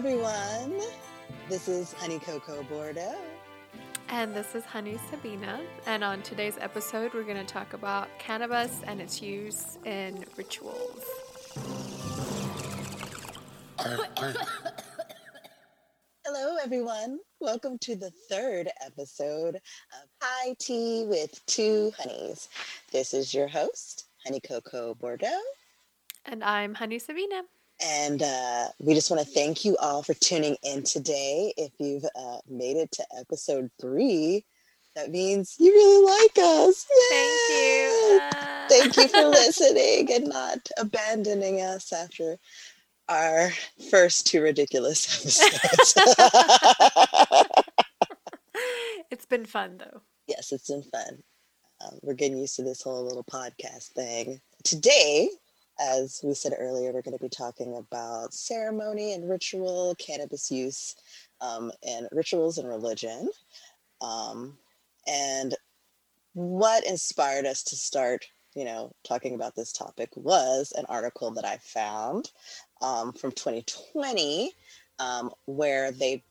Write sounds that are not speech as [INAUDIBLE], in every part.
everyone. This is Honey Cocoa Bordeaux. And this is Honey Sabina. And on today's episode, we're going to talk about cannabis and its use in rituals. Hello, everyone. Welcome to the third episode of High Tea with Two Honeys. This is your host, Honey Cocoa Bordeaux. And I'm Honey Sabina. And uh, we just want to thank you all for tuning in today. If you've uh, made it to episode three, that means you really like us. Thank you. Uh... Thank you for [LAUGHS] listening and not abandoning us after our first two ridiculous episodes. [LAUGHS] it's been fun though. Yes, it's been fun. Um, we're getting used to this whole little podcast thing. Today, as we said earlier, we're going to be talking about ceremony and ritual, cannabis use, um, and rituals and religion. Um, and what inspired us to start you know, talking about this topic was an article that I found um, from 2020 um, where they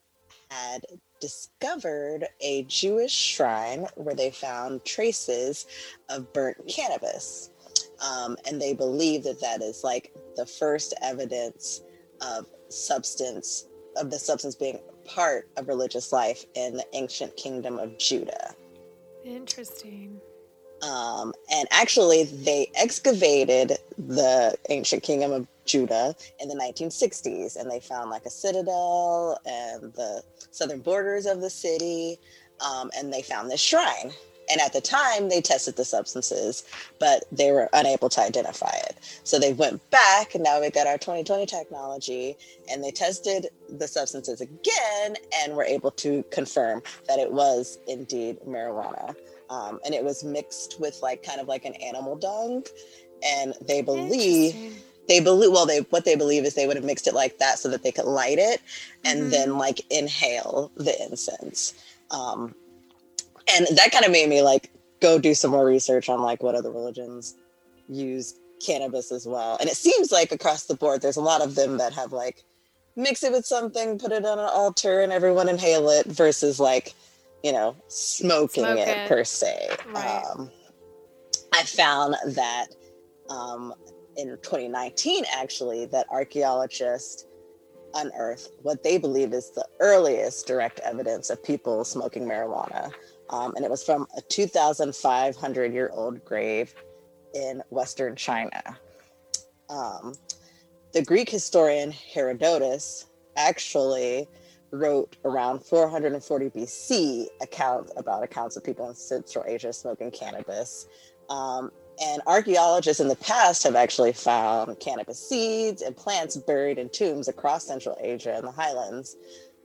had discovered a Jewish shrine where they found traces of burnt cannabis. Um, and they believe that that is like the first evidence of substance, of the substance being part of religious life in the ancient kingdom of Judah. Interesting. Um, and actually, they excavated the ancient kingdom of Judah in the 1960s, and they found like a citadel and the southern borders of the city, um, and they found this shrine. And at the time, they tested the substances, but they were unable to identify it. So they went back, and now we got our 2020 technology, and they tested the substances again and were able to confirm that it was indeed marijuana um, and it was mixed with like kind of like an animal dung and they believe they believe well they what they believe is they would have mixed it like that so that they could light it and mm-hmm. then like inhale the incense um, and that kind of made me like go do some more research on like what other religions use cannabis as well and it seems like across the board there's a lot of them that have like mix it with something put it on an altar and everyone inhale it versus like you know, smoking Smoke it, it, per se. Right. Um, I found that um, in 2019, actually, that archaeologists unearthed what they believe is the earliest direct evidence of people smoking marijuana. Um, and it was from a 2,500 year old grave in Western China. Um, the Greek historian Herodotus actually wrote around 440 BC account about accounts of people in Central Asia smoking cannabis. Um, and archaeologists in the past have actually found cannabis seeds and plants buried in tombs across Central Asia and the highlands,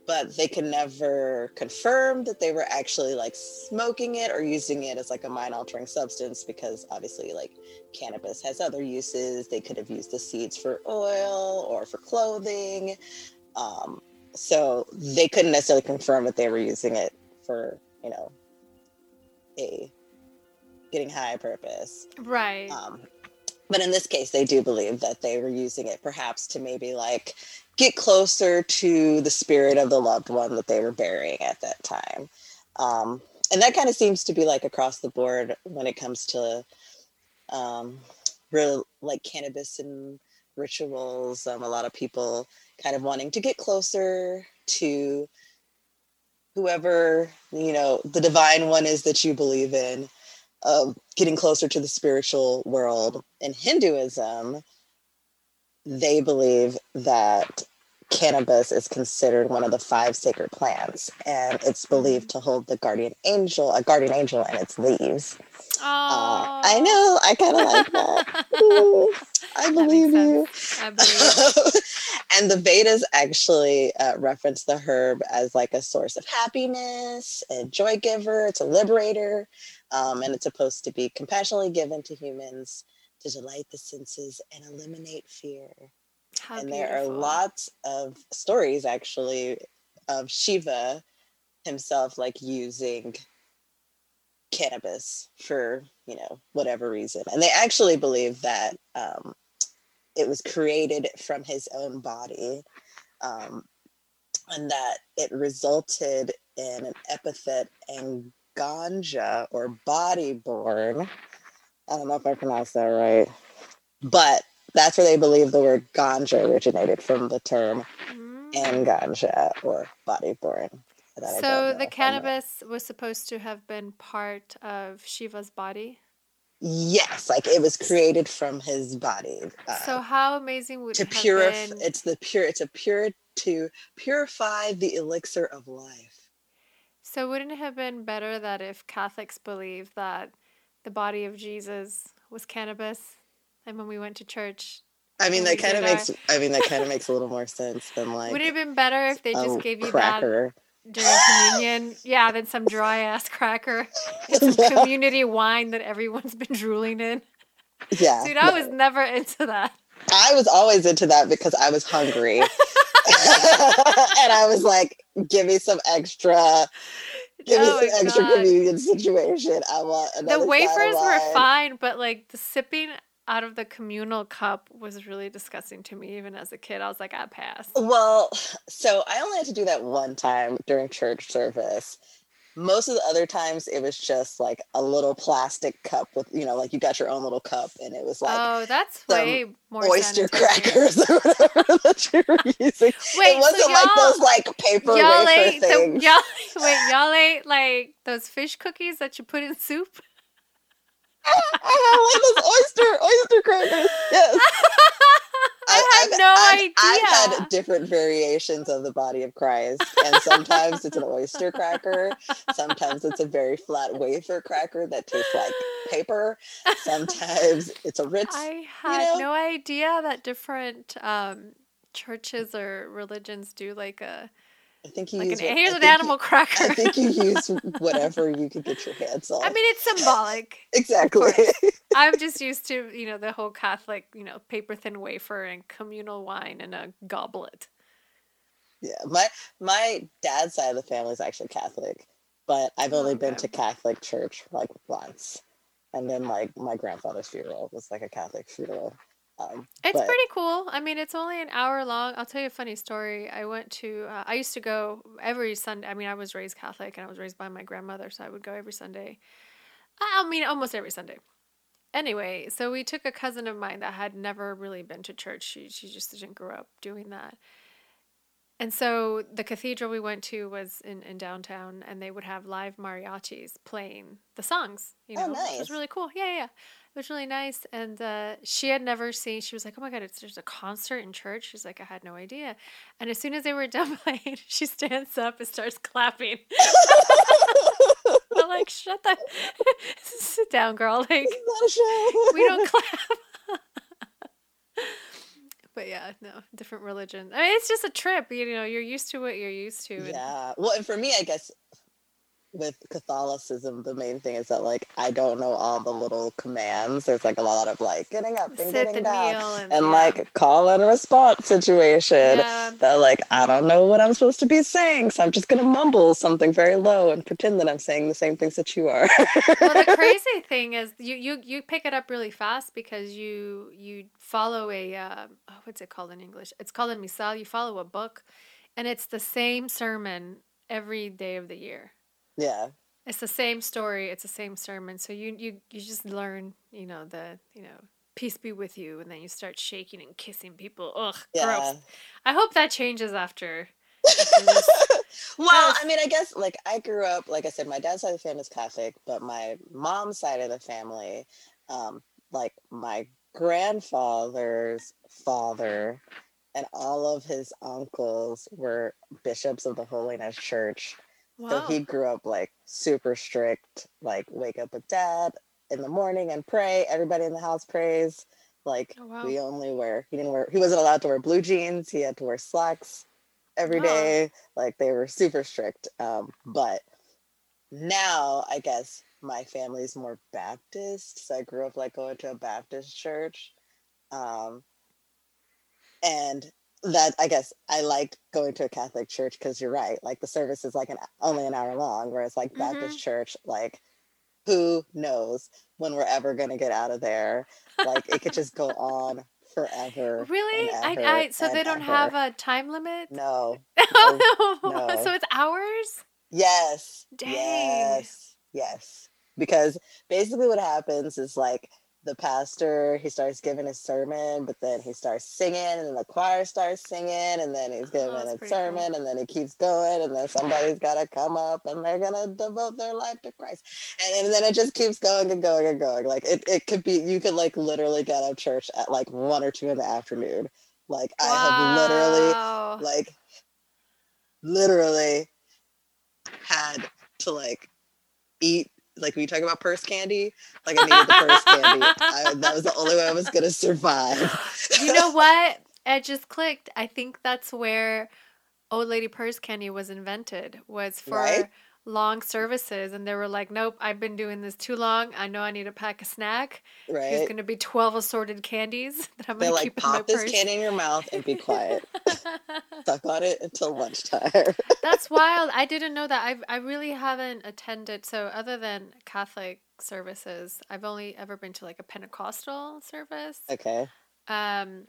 but they could never confirm that they were actually like smoking it or using it as like a mind altering substance because obviously, like cannabis has other uses. They could have used the seeds for oil or for clothing. Um, so they couldn't necessarily confirm that they were using it for you know a getting high purpose right um, but in this case they do believe that they were using it perhaps to maybe like get closer to the spirit of the loved one that they were burying at that time. Um, and that kind of seems to be like across the board when it comes to um, real like cannabis and rituals um, a lot of people kind of wanting to get closer to whoever you know the divine one is that you believe in of getting closer to the spiritual world. In hinduism they believe that cannabis is considered one of the five sacred plants and it's believed to hold the guardian angel a guardian angel in its leaves uh, I know. I kind of like that. [LAUGHS] I believe you. I believe. and the Vedas actually uh, reference the herb as like a source of happiness, a joy giver. It's a liberator, um, and it's supposed to be compassionately given to humans to delight the senses and eliminate fear. How and beautiful. there are lots of stories actually of Shiva himself like using cannabis for you know whatever reason and they actually believe that um, it was created from his own body um, and that it resulted in an epithet and ganja or body born. I don't know if I pronounced that right, but that's where they believe the word ganja originated from the term angaja or body born. So the cannabis was supposed to have been part of Shiva's body. Yes, like it was created from his body. Uh, so how amazing would it be? to purify? It's the pure. It's a pure to purify the elixir of life. So wouldn't it have been better that if Catholics believe that the body of Jesus was cannabis, and when we went to church, I mean that kind of makes. Our... I mean that kind of makes a little more sense than [LAUGHS] like. Would it have been better if they just gave you cracker. that during communion. Yeah, than some dry ass cracker. [LAUGHS] It's yeah. community wine that everyone's been drooling in. Yeah. Dude, I was never into that. I was always into that because I was hungry. [LAUGHS] and I was like, give me some extra give oh me some extra God. communion situation. I want the wafers were fine, but like the sipping out of the communal cup was really disgusting to me even as a kid i was like i pass well so i only had to do that one time during church service most of the other times it was just like a little plastic cup with you know like you got your own little cup and it was like oh that's way more oyster [LAUGHS] crackers or whatever that you were using wait, it wasn't so like those like paper y'all ate things. The, [LAUGHS] y'all, wait y'all ate like those fish cookies that you put in soup [LAUGHS] I have those oyster oyster crackers. Yes. [LAUGHS] I had I've, no I've, idea. I've had different variations of the body of Christ, and sometimes it's an oyster cracker. Sometimes it's a very flat wafer cracker that tastes like paper. Sometimes it's a Ritz. I had you know? no idea that different um, churches or religions do like a I think you like use. An, here's an animal cracker. I think you use [LAUGHS] whatever you could get your hands on. I mean, it's symbolic. [LAUGHS] exactly. [LAUGHS] I'm just used to you know the whole Catholic you know paper thin wafer and communal wine and a goblet. Yeah, my my dad's side of the family is actually Catholic, but I've only okay. been to Catholic church like once, and then like my grandfather's funeral was like a Catholic funeral. Um, it's but... pretty cool. I mean, it's only an hour long. I'll tell you a funny story. I went to, uh, I used to go every Sunday. I mean, I was raised Catholic and I was raised by my grandmother, so I would go every Sunday. I mean, almost every Sunday. Anyway, so we took a cousin of mine that had never really been to church. She, she just didn't grow up doing that. And so the cathedral we went to was in, in downtown, and they would have live mariachis playing the songs. You oh, know, oh, nice. it was really cool. Yeah, yeah. It was really nice. And uh, she had never seen, she was like, oh my God, it's, there's a concert in church. She's like, I had no idea. And as soon as they were [LAUGHS] done playing, she stands up and starts clapping. I'm like, shut that, [LAUGHS] sit down, girl. Like, we don't [LAUGHS] clap. but yeah, no, different religion. I mean, it's just a trip. You know, you're used to what you're used to. Yeah. Well, and for me, I guess with Catholicism, the main thing is that like I don't know all the little commands. There's like a lot of like getting up and Sit getting down and, and yeah. like call and response situation. Yeah. That like I don't know what I'm supposed to be saying, so I'm just gonna mumble something very low and pretend that I'm saying the same things that you are. well, the [LAUGHS] crazy thing is you you you pick it up really fast because you you follow a uh, oh, what's it called in English? It's called a misal. You follow a book, and it's the same sermon every day of the year. Yeah. It's the same story. It's the same sermon. So you you you just learn, you know, the you know, peace be with you, and then you start shaking and kissing people. Ugh, yeah. gross. I hope that changes after. [LAUGHS] well, I mean, I guess like I grew up, like I said, my dad's side of the family is Catholic, but my mom's side of the family, um, like my grandfather's father and all of his uncles were bishops of the Holiness Church Wow. So he grew up like super strict, like wake up with dad in the morning and pray. Everybody in the house prays. Like oh, wow. we only wear he didn't wear he wasn't allowed to wear blue jeans. He had to wear slacks every day. Like they were super strict. Um, but now I guess my family's more Baptist. So I grew up like going to a Baptist church. Um, and that I guess I liked going to a Catholic church because you're right. Like the service is like an only an hour long, whereas like mm-hmm. Baptist church, like who knows when we're ever gonna get out of there? Like it could just go on [LAUGHS] forever. Really? I, ever I so they don't have a time limit? no. [LAUGHS] Oh, no, no. no. So it's hours? Yes. Dang. Yes. Yes. Because basically what happens is like the pastor, he starts giving his sermon, but then he starts singing, and the choir starts singing, and then he's oh, giving Oh, a pretty cool. sermon, and then he keeps going, and then somebody's got to come up and they're going to devote their life to Christ. And, and then it just keeps going and going and going. Like it, it could be, you could like literally get out of church at like one or two in the afternoon. Like I have literally like literally had to like eat like we talk about purse candy like i needed the purse candy I, that was the only way i was gonna survive you know what? It just clicked. I think that's where Old Lady Purse Candy was invented. Was for Right? Long services, and they were like, "Nope, I've been doing this too long. I know I need to pack a snack. There's going to be twelve assorted candies [LAUGHS] that I'm going to like keep in my pop this purse." candy in your mouth and be quiet [LAUGHS] suck on it until lunchtime That's [LAUGHS] wild. I didn't know that. I've I really haven't attended. So other than Catholic services, I've only ever been to like a Pentecostal service. okay Um,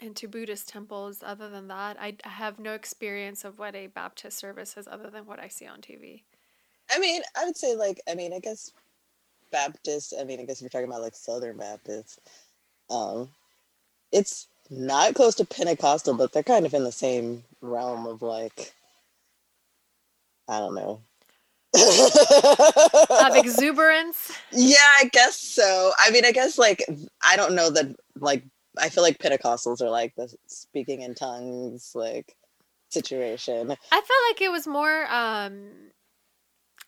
and to Buddhist temples. Other than that, I, have no experience of what a Baptist service is, other than what I see on TV. i mean i would say like i mean i guess baptist i mean i guess if you're talking about like southern baptist um it's not close to pentecostal but they're kind of in the same realm of like i don't know [LAUGHS] Of exuberance. yeah i guess so i mean i guess like i don't know that like i feel like pentecostals are like the speaking in tongues like situation. I felt like it was more um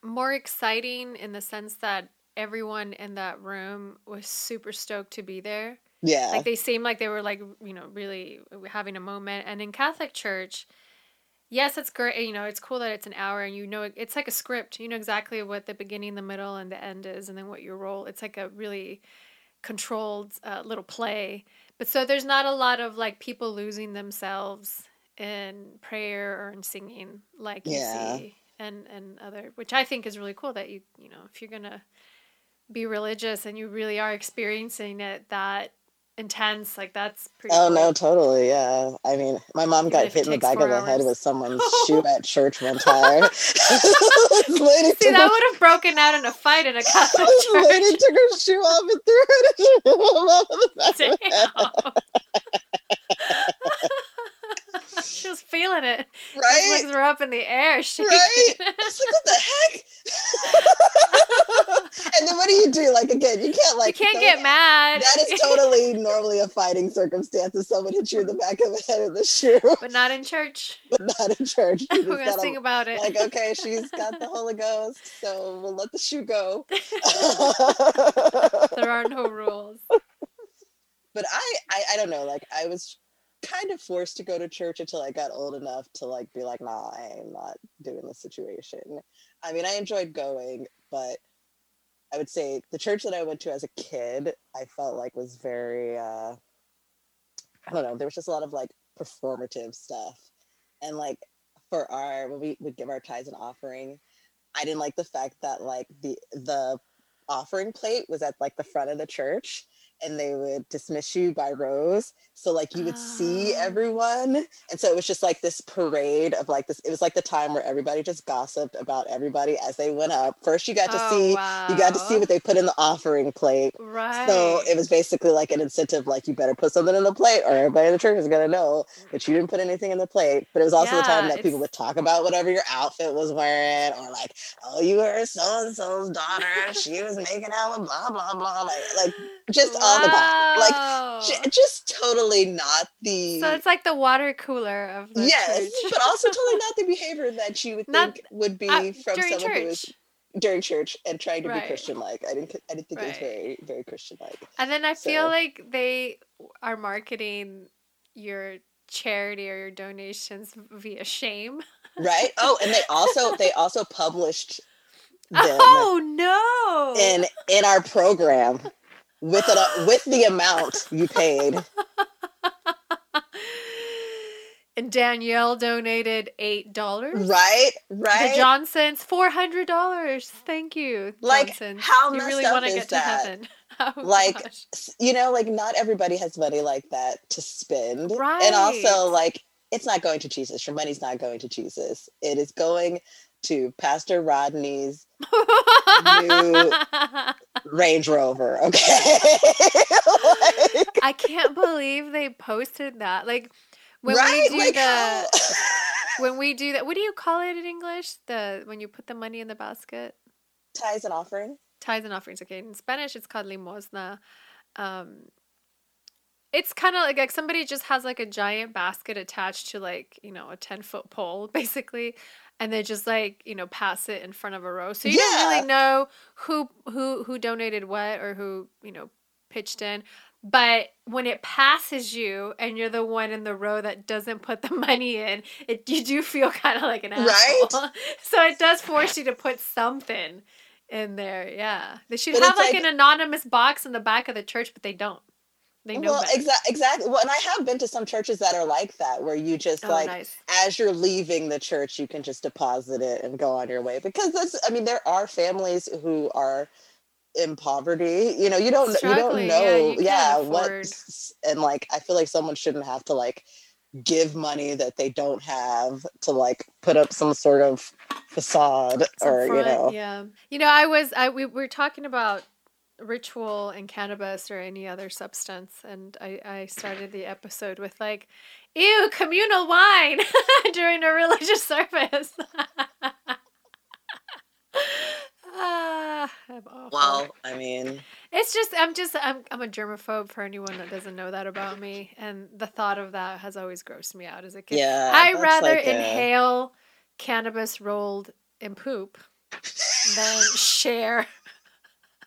more exciting in the sense that everyone in that room was super stoked to be there. yeah. Like they seemed like they were like you know really having a moment. And in catholic church yes it's great you know it's cool that it's an hour and you know it's like a script. You know exactly what the beginning the middle and the end is and then what your role it's like a really controlled uh, little play but so there's not a lot of like people losing themselves in prayer or in singing like you Yeah. see and and other which i think is really cool that you you know if you're gonna be religious and you really are experiencing it that intense like that's pretty oh cool. no totally yeah. I mean my mom Even got hit in the back of the head with someone's shoe [LAUGHS] at church one time. [LAUGHS] See that would have broken out in a fight in a catholic [LAUGHS] church. lady took her shoe off and threw it at my mom in the back of the head. She was feeling it right legs were up in the air shaking. Right? I was like, what the heck? [LAUGHS] and then what do you do? Like again, you can't like you can't get mad That is [LAUGHS] totally normally a fighting circumstance if someone hits you in the back of the head with the shoe, but not in church [LAUGHS] but not in church. You we're gonna gotta, sing about it like, okay, she's got the Holy Ghost, so we'll let the shoe go. there are no rules but I, I I don't know like i was kind of forced to go to church until i got old enough to like be like nah i am not doing this situation. I mean i enjoyed going but i would say the church that i went to as a kid i felt like was very uh i don't know there was just a lot of like performative stuff. And like for our when we would give our tithes and offering i didn't like the fact that like the the offering plate was at like the front of the church and they would dismiss you by rows so like you would see Oh. everyone and so it was just like this parade of like this it was like the time where everybody just gossiped about everybody as they went up first you got to Oh, see you got to see what they put in the offering plate right so it was basically like an incentive, like you better put something in the plate, or everybody in the church is gonna know that you didn't put anything in the plate. But it was also the time Yeah, that people would talk about whatever your outfit was wearing, or like, oh, you were so and so's daughter, she was making out with blah blah blah, like, like just the like j- just totally not the so it's like the water cooler of the yes, church. but also [LAUGHS] totally not the behavior that you would Not- think would be Uh, from someone who was church during church and trying to Right. be Christian like. I didn't I didn't think it was very very Christian like. And then I feel like they are marketing your charity or your donations via shame. right oh and they also they [LAUGHS] also published them Oh no! in in our program with it uh, with the amount you paid [LAUGHS] and Danielle donated eight dollars. right right. The Johnsons four hundred dollars. Thank you, Like, Johnsons. how you really want to get to that? heaven? [LAUGHS] Oh, like gosh. you know like not everybody has money like that to spend right. and also like it's not going to jesus your money's not going to jesus it is going to pastor rodney's new [LAUGHS] range rover okay [LAUGHS] like, i can't believe they posted that like when right? we do like, the when we do that what do you call it in english the when you put the money in the basket tithes and offering tithes and offerings. Okay, in Spanish it's called limosna. Um, it's kind of like, like somebody just has like a giant basket attached to like you know a 10 foot pole [LAUGHS] basically and they just like you know pass it in front of a row so you yeah. don't really know who who who donated what or who you know pitched in but when it passes you and you're the one in the row that doesn't put the [LAUGHS] money in it you do feel kind of like an asshole right? [LAUGHS] so it does force you to put something in there. Yeah, they should but have like, like, an anonymous box in the back of the church, but they don't. They know well, exactly, exactly. Well, and I have been to some churches that are like that, where you just oh, like, nice. as you're leaving the church, you can just deposit it and go on your way. Because that's, I mean, there are families who are in poverty. You know, you don't, Struggling. you don't know, yeah, yeah what, and like, I feel like someone shouldn't have to like give money that they don't have to like put up some sort of facade some or front, you know yeah you know i was i we were talking about ritual and cannabis or any other substance and i i started the episode with like ew communal wine [LAUGHS] during a religious [LAUGHS] service Ah, well, I mean, it's just I'm just I'm I'm a germaphobe for anyone that doesn't know that about me, and the thought of that has always grossed me out as a kid. Yeah, I rather like inhale a... cannabis rolled in poop than [LAUGHS] share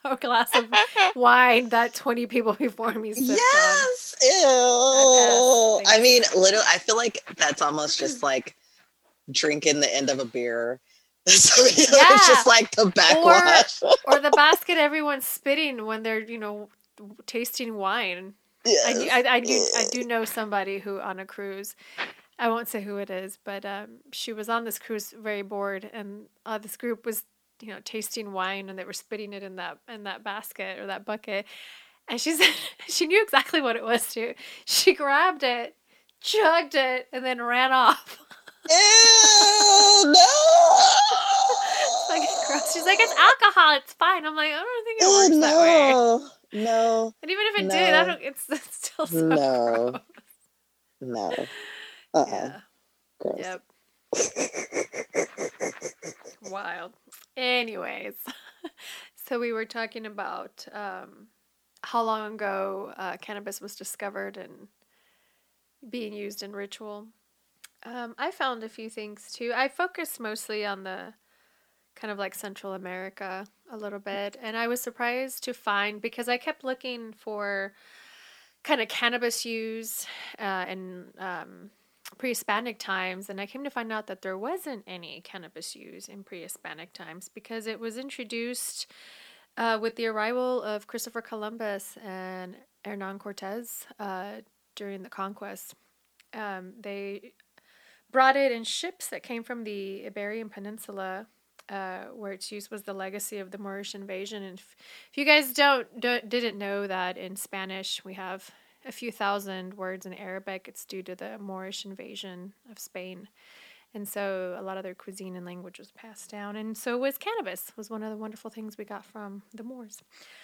[LAUGHS] a glass of wine that 20 people before me sipped yes on. ew i mean literally i feel like that's almost just like drinking the end of a beer [LAUGHS] So yeah. it's just like the backwash. Or, or, the [LAUGHS] basket everyone's spitting when they're, you know, tasting wine. Yes. I, I, I, do, I do know somebody who on a cruise, I won't say who it is, but um, she was on this cruise very bored, and uh, this group was, you know, tasting wine, and they were spitting it in that in that basket or that bucket, and she [LAUGHS] said she knew exactly what it was too. She grabbed it, chugged it, and then ran off. [LAUGHS] Ew, no. like gross. She's like, it's alcohol. It's fine. I'm like, I don't think it works Ew, no. that way. No. And even if it no. did, I don't. It's, it's still so no. [LAUGHS] gross. No. Uh. Yeah. Gross. Yep. Wild. Anyways, [LAUGHS] so we were talking about um, how long ago uh, cannabis was discovered and being used in ritual. Um, I found a few things too. I focused mostly on the kind of like Central America a little bit, and I was surprised to find because I kept looking for kind of cannabis use uh, in um, pre-Hispanic times, and I came to find out that there wasn't any cannabis use in pre-Hispanic times because it was introduced uh, with the arrival of Christopher Columbus and Hernan Cortez uh, during the conquest. Um, they brought it in ships that came from the Iberian Peninsula, uh, where its use was the legacy of the Moorish invasion. And if, if you guys don't, don't didn't know that in Spanish we have a few thousand words in Arabic, it's due to the Moorish invasion of Spain. And so a lot of their cuisine and language was passed down. And so was cannabis, was one of the wonderful things we got from the Moors.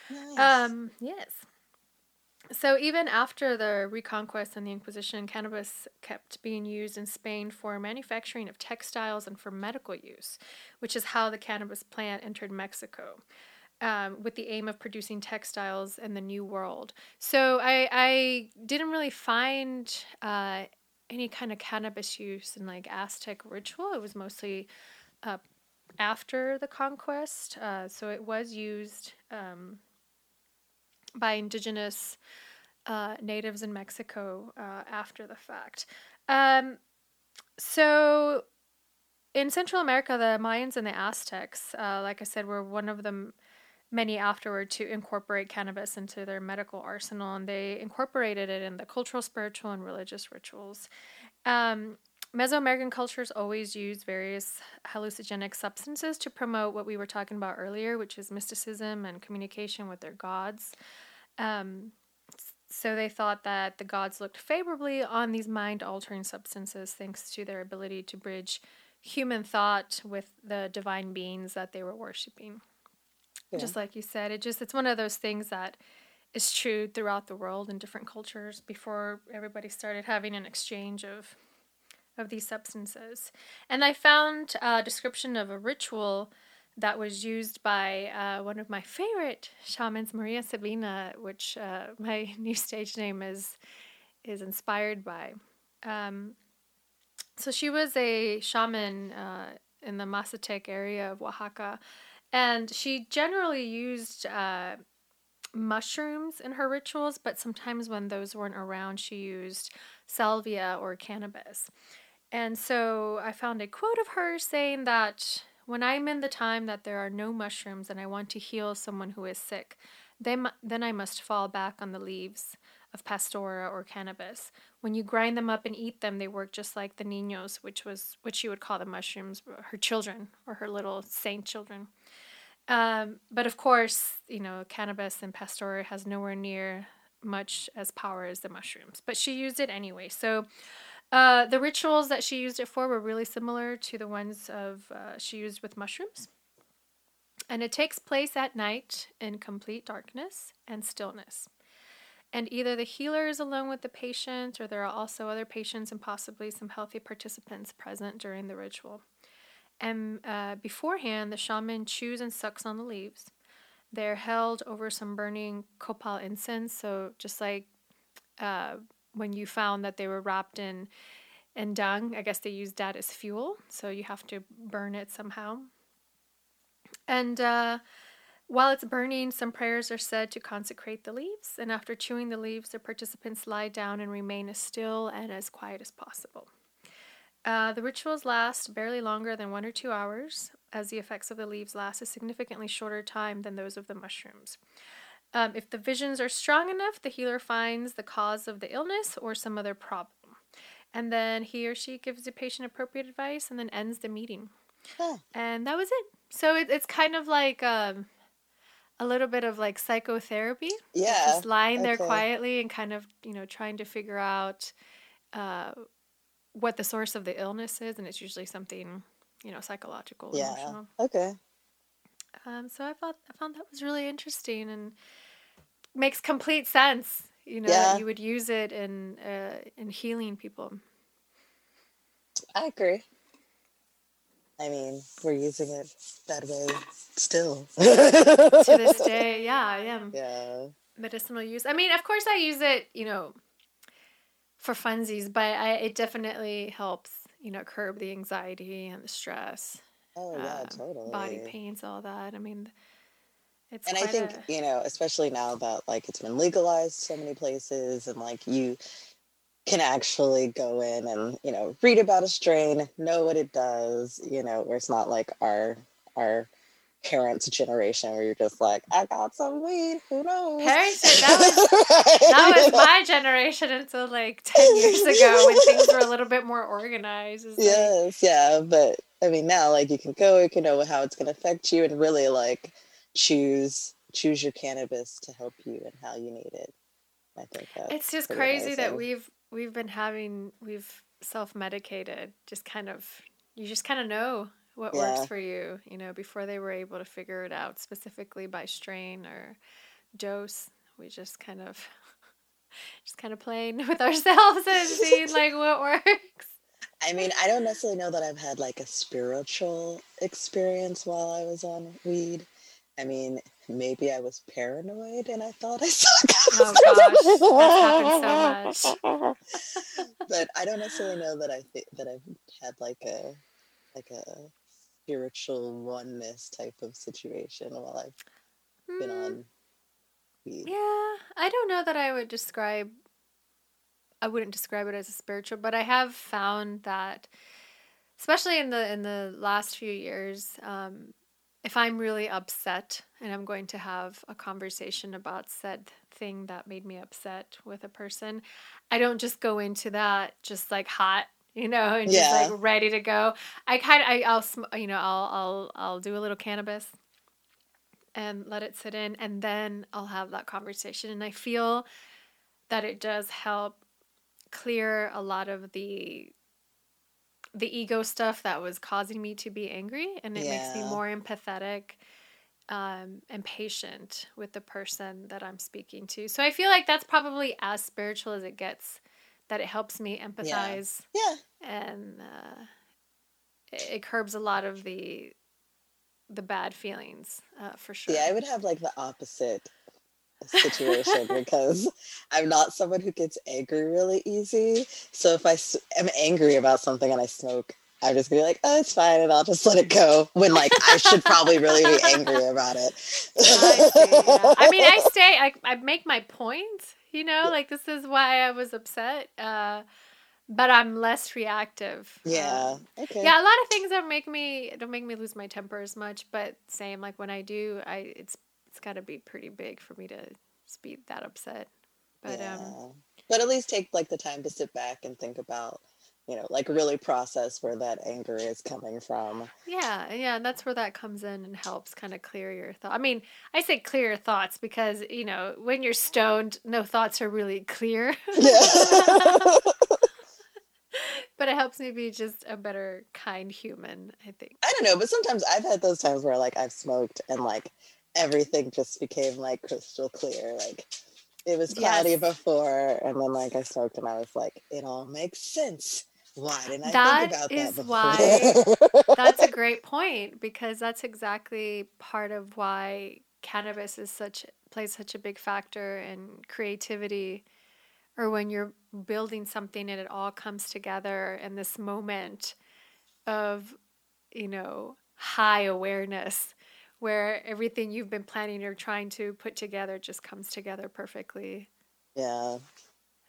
Nice. Um, yes. So even after the Reconquest and the Inquisition, cannabis kept being used in Spain for manufacturing of textiles and for medical use, which is how the cannabis plant entered Mexico. Um, with the aim of producing textiles in the New World. So I, I didn't really find uh, any kind of cannabis use in like Aztec ritual. It was mostly uh, after the conquest. Uh, so it was used um, by indigenous uh, natives in Mexico uh, after the fact. Um, so, in Central America, the Mayans and the Aztecs, uh, like I said, were one of the many afterward to incorporate cannabis into their medical arsenal, and they incorporated it in the cultural, spiritual, and religious rituals. Um, Mesoamerican cultures always use various hallucinogenic substances to promote what we were talking about earlier, which is mysticism and communication with their gods. Um, so they thought that the gods looked favorably on these mind altering substances thanks to their ability to bridge human thought with the divine beings that they were worshiping. Just like you said, it just it's one of those things that is true throughout the world in different cultures before everybody started having an exchange of of these substances. And I found a description of a ritual that was used by uh, one of my favorite shamans, Maria Sabina, which uh, [LAUGHS] my new stage name is is inspired by. Um, so she was a shaman uh, in the Mazatec area of Oaxaca, and she generally used uh, mushrooms in her rituals, but sometimes when those weren't around, she used salvia or cannabis. And so I found a quote of hers saying that when I'm in the time that there are no mushrooms and I want to heal someone who is sick, then, then I must fall back on the leaves of pastora or cannabis. When you grind them up and eat them, they work just like the niños, which was what she would call the mushrooms, her children or her little saint children. Um, but of course, you know, cannabis and pastor has nowhere near much as power as the mushrooms. But she used it anyway. So uh, the rituals that she used it for were really similar to the ones of uh, she used with mushrooms. And it takes place at night in complete darkness and stillness. And either the healer is alone with the patient, or there are also other patients and possibly some healthy participants present during the ritual. And uh, beforehand, the shaman chews and sucks on the leaves. They're held over some burning copal incense, so just like uh, when you found that they were wrapped in in dung. I guess they used that as fuel, so you have to burn it somehow. And uh, while it's burning, some prayers are said to consecrate the leaves. And after chewing the leaves, the participants lie down and remain as still and as quiet as possible. Uh, the rituals last barely longer than one or two hours, as the effects of the leaves last a significantly shorter time than those of the mushrooms. Um, if the visions are strong enough, the healer finds the cause of the illness or some other problem. And then he or she gives the patient appropriate advice and then ends the meeting. Huh. And that was it. So it, it's kind of like um, a little bit of like psychotherapy. Yeah. Just lying okay. there quietly and kind of, you know, trying to figure out uh, what the source of the illness is. And it's usually something, you know, psychological, yeah. emotional. Okay. Um, so I thought I found that was really interesting and makes complete sense. You know, yeah. you would use it in uh, in healing people. I agree. I mean, we're using it that way still. to this [LAUGHS] day, yeah, I am. Yeah. Medicinal use. I mean, of course, I use it. You know, for funsies, but I, it definitely helps. You know, curb the anxiety and the stress. Oh yeah, um, totally. Body pains, all that. I mean, it's and I think a... you know, especially now that like it's been legalized so many places, and like you can actually go in and you know read about a strain, know what it does, you know, where it's not like our our parents' generation where you're just like, I got some weed, who knows? Parents, that was, [LAUGHS] that was my generation until like 10 years ago when things were a little bit more organized. It's yes, like... yeah, but I mean, now like you can go, you can know how it's going to affect you and really like choose choose your cannabis to help you and how you need it. I think it's just crazy amazing. that we've we've been having we've self medicated. Just kind of you just kind of know what yeah. works for you. You know, before they were able to figure it out specifically by strain or dose, we just kind of [LAUGHS] just kind of playing [LAUGHS] with ourselves and seeing [LAUGHS] like what works. I mean, I don't necessarily know that I've had like a spiritual experience while I was on weed. I mean, maybe I was paranoid and I thought I saw ghosts. Oh gosh, so much. but I don't necessarily know that I think that I've had like a like a spiritual oneness type of situation while I've been mm. on weed. Yeah, I don't know that I would describe I wouldn't describe it as a spiritual, but I have found that, especially in the in the last few years, um, if I'm really upset and I'm going to have a conversation about said thing that made me upset with a person, I don't just go into that just like hot, you know, and yeah. just like ready to go. I kind of, I'll, you know, I'll, I'll, I'll do a little cannabis and let it sit in, and then I'll have that conversation. And I feel that it does help clear a lot of the the ego stuff that was causing me to be angry and it yeah. makes me more empathetic um, and patient with the person that I'm speaking to. So I feel like that's probably as spiritual as it gets. That it helps me empathize. Yeah. yeah. And uh, it, it, curbs a lot of the the bad feelings uh, for sure. Yeah, I would have like the opposite [LAUGHS] situation because I'm not someone who gets angry really easy. So if I am angry about something and I smoke, I'm just gonna be like, oh, it's fine, and I'll just let it go. When like I should probably really be angry about it. [LAUGHS] I, see, yeah. I mean, I [LAUGHS] stay. I I make my point. You know, like this is why I was upset. Uh, but I'm less reactive. Yeah. Um, okay. Yeah, a lot of things don't make me don't make me lose my temper as much. But same, like when I do, I it's it's got to be pretty big for me to be that upset. But yeah. um, but at least take like the time to sit back and think about you know, like really process where that anger is coming from. Yeah, yeah, and that's where that comes in and helps kind of clear your thought. I mean, I say clear your thoughts because you know when you're stoned, no thoughts are really clear. [LAUGHS] Yeah. [LAUGHS] but it helps me be just a better, kind human. I think. I don't know, but sometimes I've had those times where like I've smoked and like everything just became like crystal clear, like it was cloudy yes. before and then like I smoked and I was like, it all makes sense. Why didn't I that think about that before? Why, [LAUGHS] that's a great point because that's exactly part of why cannabis is such plays such a big factor in creativity or when you're building something and it all comes together in this moment of you know high awareness where everything you've been planning or trying to put together just comes together perfectly yeah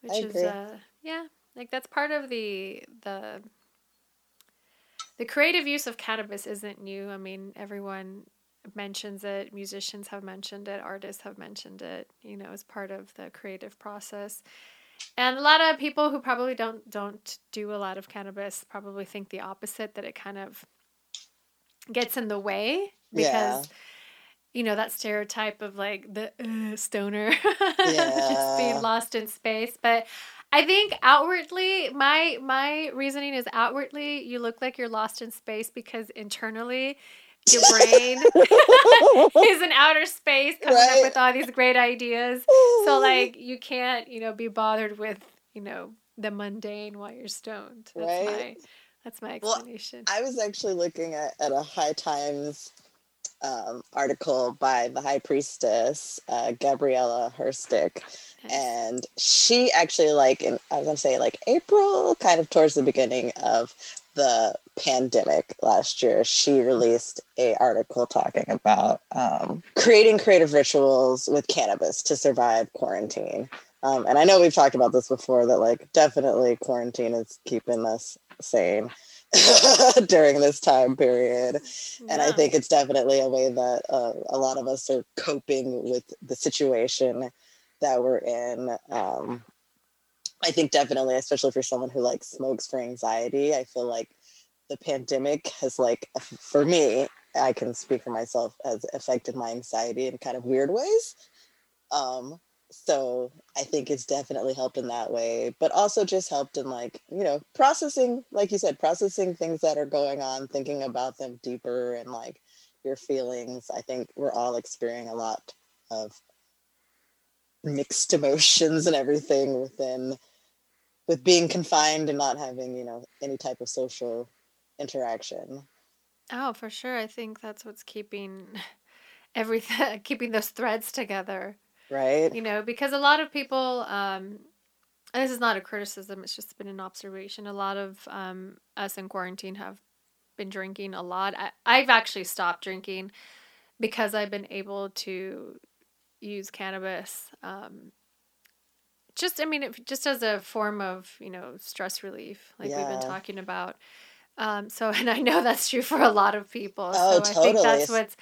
which I is agree. uh yeah like that's part of the the the creative use of cannabis isn't new. I mean, everyone mentions it, musicians have mentioned it, artists have mentioned it, you know, as part of the creative process. And a lot of people who probably don't don't do a lot of cannabis probably think the opposite that it kind of gets in the way because yeah. you know that stereotype of like the uh, stoner yeah. [LAUGHS] just being lost in space but I think outwardly, my my reasoning is outwardly, you look like you're lost in space because internally, your brain [LAUGHS] is in outer space coming right. up with all these great ideas. So [LAUGHS] like you can't, you know, be bothered with, you know, the mundane while you're stoned. That's right. my that's my explanation. Well, I was actually looking at, at a high times um, article by the high priestess, uh, Gabriela Herstik. And she actually like in, i was gonna say like april kind of towards the beginning of the pandemic last year she released a article talking about um, creating creative rituals with cannabis to survive quarantine. Um, and i know we've talked about this before that like definitely quarantine is keeping us sane [LAUGHS] during this time period yeah. and i think it's definitely a way that uh, a lot of us are coping with the situation that we're in. Um, I think definitely, especially for someone who like smokes for anxiety, I feel like the pandemic has like, for me, I can speak for myself, has affected my anxiety in kind of weird ways. Um, so I think it's definitely helped in that way, but also just helped in like, you know, processing, like you said, processing things that are going on, thinking about them deeper and like your feelings. I think we're all experiencing a lot of mixed [LAUGHS] emotions and everything within with being confined and not having you know any type of social interaction. Oh for sure. I think that's what's keeping [LAUGHS] everything [LAUGHS] keeping those threads together right you know because a lot of people um this is not a criticism it's just been an observation a lot of um us in quarantine have been drinking a lot I, i've actually stopped drinking because i've been able to use cannabis. Um, just, I mean, it, just as a form of, you know, stress relief, like yeah. we've been talking about. Um, so, [LAUGHS] and I know that's true for a lot of people. Oh, so totally. I think that's what's,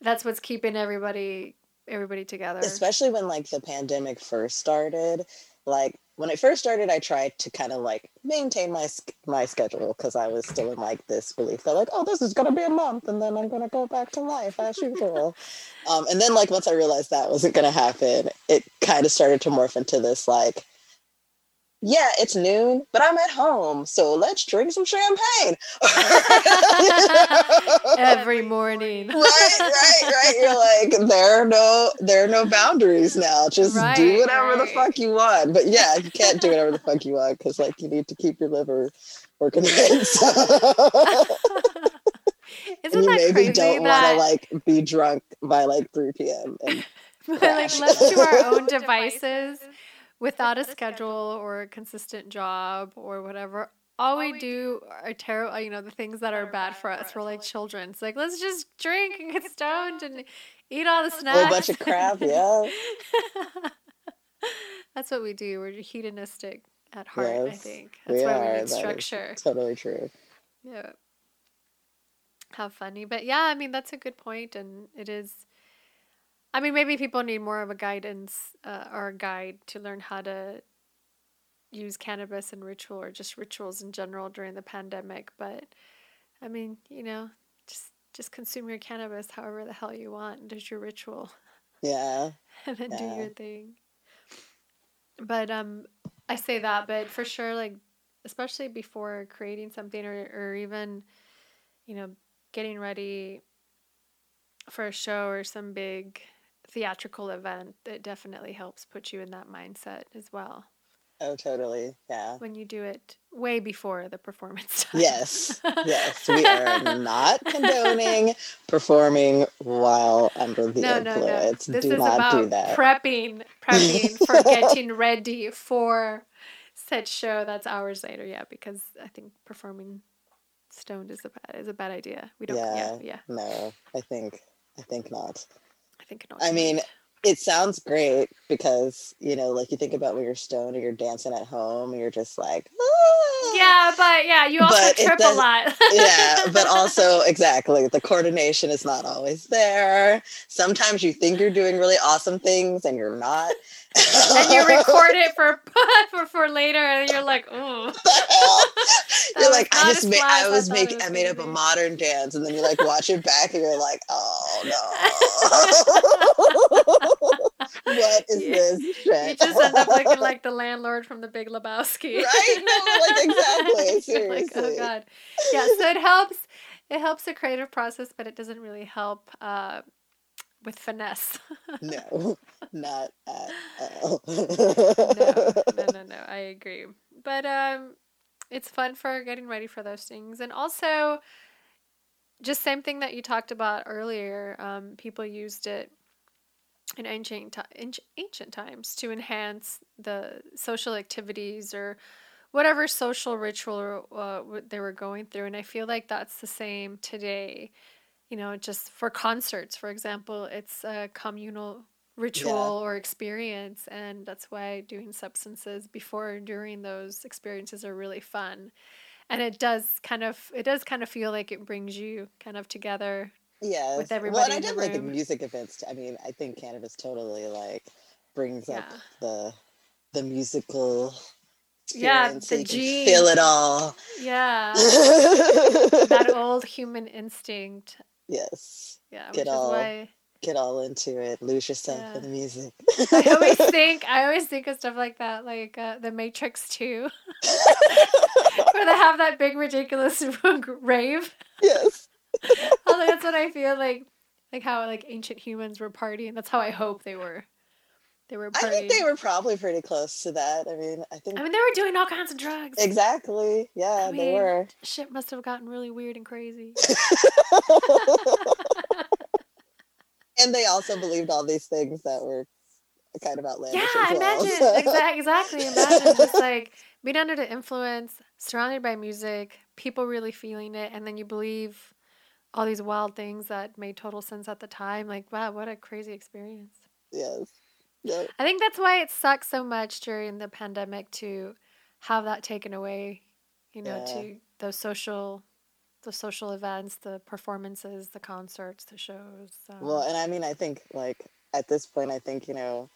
that's what's keeping everybody, everybody together. Especially when like the pandemic first started, like when it first started, I tried to kind of like maintain my my schedule because I was still in like this belief that like, oh, this is gonna be a month, and then I'm gonna go back to life as usual. um, and then like once I realized that wasn't gonna happen, it kind of started to morph into this like yeah, it's noon, but I'm at home, so let's drink some champagne. [LAUGHS] Every morning. right, right, right. You're like, there are no there are no boundaries now. Just right, do whatever right. the fuck you want. But yeah, you can't do whatever the fuck you want because like you need to keep your liver working. [LAUGHS] So. Isn't you maybe crazy don't that... want to like be drunk by like 3 p.m. and [LAUGHS] like left to our own devices without a schedule. or a consistent job or whatever all we do are terrible you know the things that are bad for us. we're like children. It's like let's just [LAUGHS] drink and get stoned and eat all the snacks a bunch of [LAUGHS] crap yeah. That's what we do. We're hedonistic at heart yes, i think that's why are. we need structure. totally true. Yeah how funny. But yeah i mean that's a good point and it is I mean, maybe people need more of a guidance uh, or a guide to learn how to use cannabis and ritual or just rituals in general during the pandemic. But I mean, you know, just just consume your cannabis however the hell you want. and Do your ritual. Yeah. [LAUGHS] and then yeah. do your thing. But um, I say that, but for sure, like especially before creating something or or even, you know, getting ready for a show or some big theatrical event, it definitely helps put you in that mindset as well. Oh, totally. Yeah. When you do it way before the performance [LAUGHS] time. Yes. Yes. We are not condoning performing while under the no, influence. No, no. This do is not about do that. Prepping, prepping for [LAUGHS] getting ready for said show that's hours later. Yeah, because I think performing stoned is a bad is a bad idea. We don't yeah, yeah. yeah. No, I think I think not. I think I mean, it sounds great because you know, like you think about when you're stoned or you're dancing at home, and you're just like, ah! yeah, but yeah, you also but trip a lot. yeah, but also [LAUGHS] exactly the coordination is not always there. Sometimes you think you're doing really awesome things and you're not and you record it for [LAUGHS] for, for later, and you're like, oh. [LAUGHS] you're like, I just made, I was making, I made up a modern dance, and then you like watch it back, and you're like, oh no, [LAUGHS] what is yeah. this shit? You just end up looking like the landlord from The Big Lebowski, right? No, like exactly. Seriously. like, oh god, yeah. So it helps. It helps the creative process, but it doesn't really help. Uh, with finesse. [LAUGHS] no, [LAUGHS] not at all. no, no, no, no. I agree. But um, it's fun for getting ready for those things, and also, just same thing that you talked about earlier. Um, people used it in ancient ancient times to enhance the social activities or whatever social ritual uh, they were going through, and I feel like that's the same today you know, just for concerts, for example, it's a communal ritual yeah. or experience. And that's why doing substances before and during those experiences are really fun. And it does kind of, it does kind of feel like it brings you kind of together. Yeah. With everybody. Well, I did like the music events. I mean, I think cannabis totally like brings yeah. up the the musical yeah, the G. Feel it all. Yeah. [LAUGHS] that old human instinct Yes. Yeah, get all why... get all into it. Lose yourself yeah. in the music. I always [LAUGHS] think I always think of stuff like that, like uh, the Matrix Two, [LAUGHS] where they [LAUGHS] have that big ridiculous rave. Yes. Although that's what I feel like, like how like ancient humans were partying. That's how I hope they were. They were. I think they were probably pretty close to that. I mean, I think. I mean, they were doing all kinds of drugs. Exactly. Yeah, I mean, they were. Shit must have gotten really weird and crazy. [LAUGHS] and they also believed all these things that were kind of outlandish. Yeah, well, imagine so. exactly. Exactly. Imagine just [LAUGHS] like being under the influence, surrounded by music, people really feeling it, and then you believe all these wild things that made total sense at the time. Like, wow, what a crazy experience. Yes. I think that's why it sucks so much during the pandemic to have that taken away, you know, yeah. to those social the social events, the performances, the concerts, the shows. Um. Well, and I mean, I think like at this point, I think you know,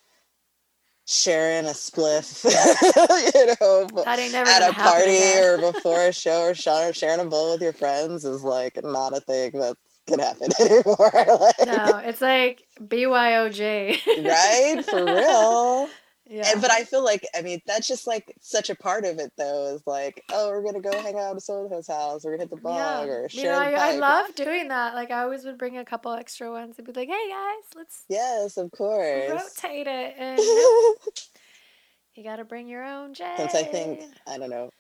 sharing a spliff, [LAUGHS] you know, That ain't never at a party again. or before a show or [LAUGHS] sharing a bowl with your friends is like not a thing that can happen [LAUGHS] anymore. like, No, it's like BYOJ. right? For real. [LAUGHS] yeah. And, but I feel like, I mean, that's just like such a part of it, though. Is like, oh, we're gonna go hang out at so and house, or hit the bog, or you know, I, I love doing that. Like I always would bring a couple extra ones and be like, "Hey guys, let's Yes, of course. rotate it." [LAUGHS] And you got to bring your own J. Since I think, I don't know,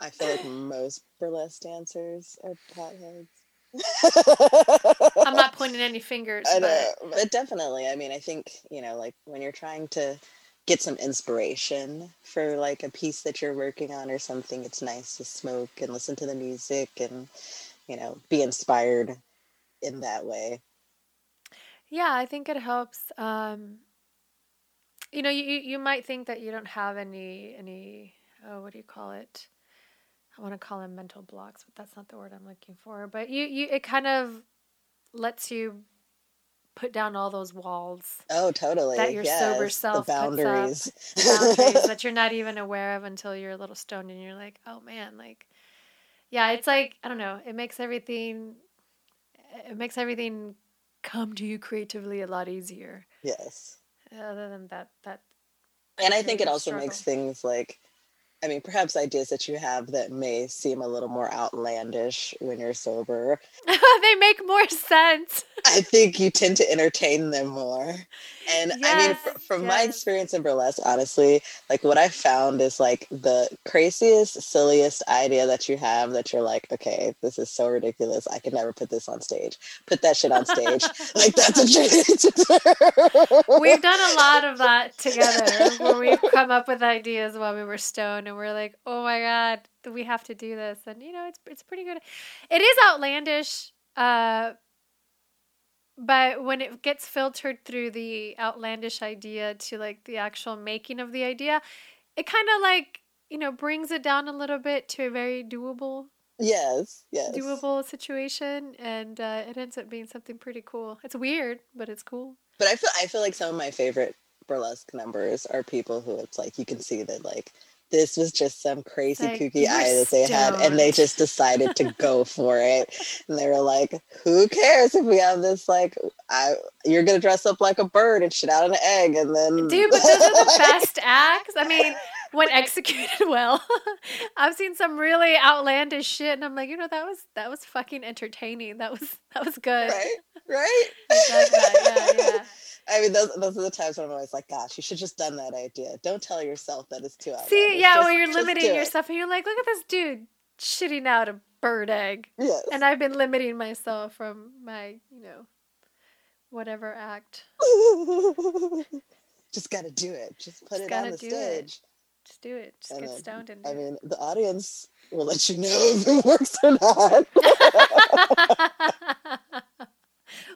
I feel like most burlesque dancers are potheads. I'm not [LAUGHS] pointing any fingers. I but know, but definitely. I mean, I think you know, like when you're trying to get some inspiration for like a piece that you're working on or something, it's nice to smoke and listen to the music and you know be inspired in that way. Yeah, I think it helps. Um, you know, you you you might think that you don't have any any oh, what do you call it? I want to call them mental blocks, but that's not the word I'm looking for. But you you it kind of lets you put down all those walls, Oh, totally. That your sober yes, self puts the up. boundaries. boundaries that you're not [LAUGHS] even aware of until you're a little stoned and you're like, oh man, like, yeah, it's like I don't know. It makes everything it makes everything come to you creatively a lot easier. yes. Other than that, that and I think it also makes things like, I mean, perhaps ideas that you have that may seem a little more outlandish when you're sober. [LAUGHS] they make more sense. I think you tend to entertain them more. And I mean, fr- from my experience in burlesque, honestly, like what I found is like the craziest, silliest idea that you have that you're like, okay, this is so ridiculous. I could never put this on stage. Put that shit on stage. [LAUGHS] like that's what you need to do. We've done a lot of that [LAUGHS] together where we've come up with ideas while we were stoned and we're like, oh my God, we have to do this. And you know, it's it's pretty good. It is outlandish, uh, but when it gets filtered through the outlandish idea to like the actual making of the idea, it kind of like, you know, brings it down a little bit to a very doable Yes, yes. doable situation and uh, it ends up being something pretty cool. It's weird, but it's cool. But I feel I feel like some of my favorite burlesque numbers are people who it's like you can see that like this was just some crazy Like, kooky "You're eye that they had and they just decided to go for it and they were like who cares if we have this like I you're gonna dress up like a bird and shit out an egg and then Dude, but [LAUGHS] those are the best acts. I mean, when executed [LAUGHS] well. I've seen some really outlandish shit and I'm like, you know, that was that was fucking entertaining. That was that was good. right [LAUGHS] right I that, yeah, yeah. [LAUGHS] I mean those, those are the times when I'm always like gosh you should just done that idea don't tell yourself that it's too outlandish. See, yeah, Just- when you're limiting yourself and you're like, look at this dude shitting out a bird egg. yes And I've been limiting myself from my, you know, whatever act. just gotta do it. Just put Just it on the stage. it. Just do it. Just And get then, stoned and I mean, the audience will let you know [LAUGHS] if it works or not. [LAUGHS]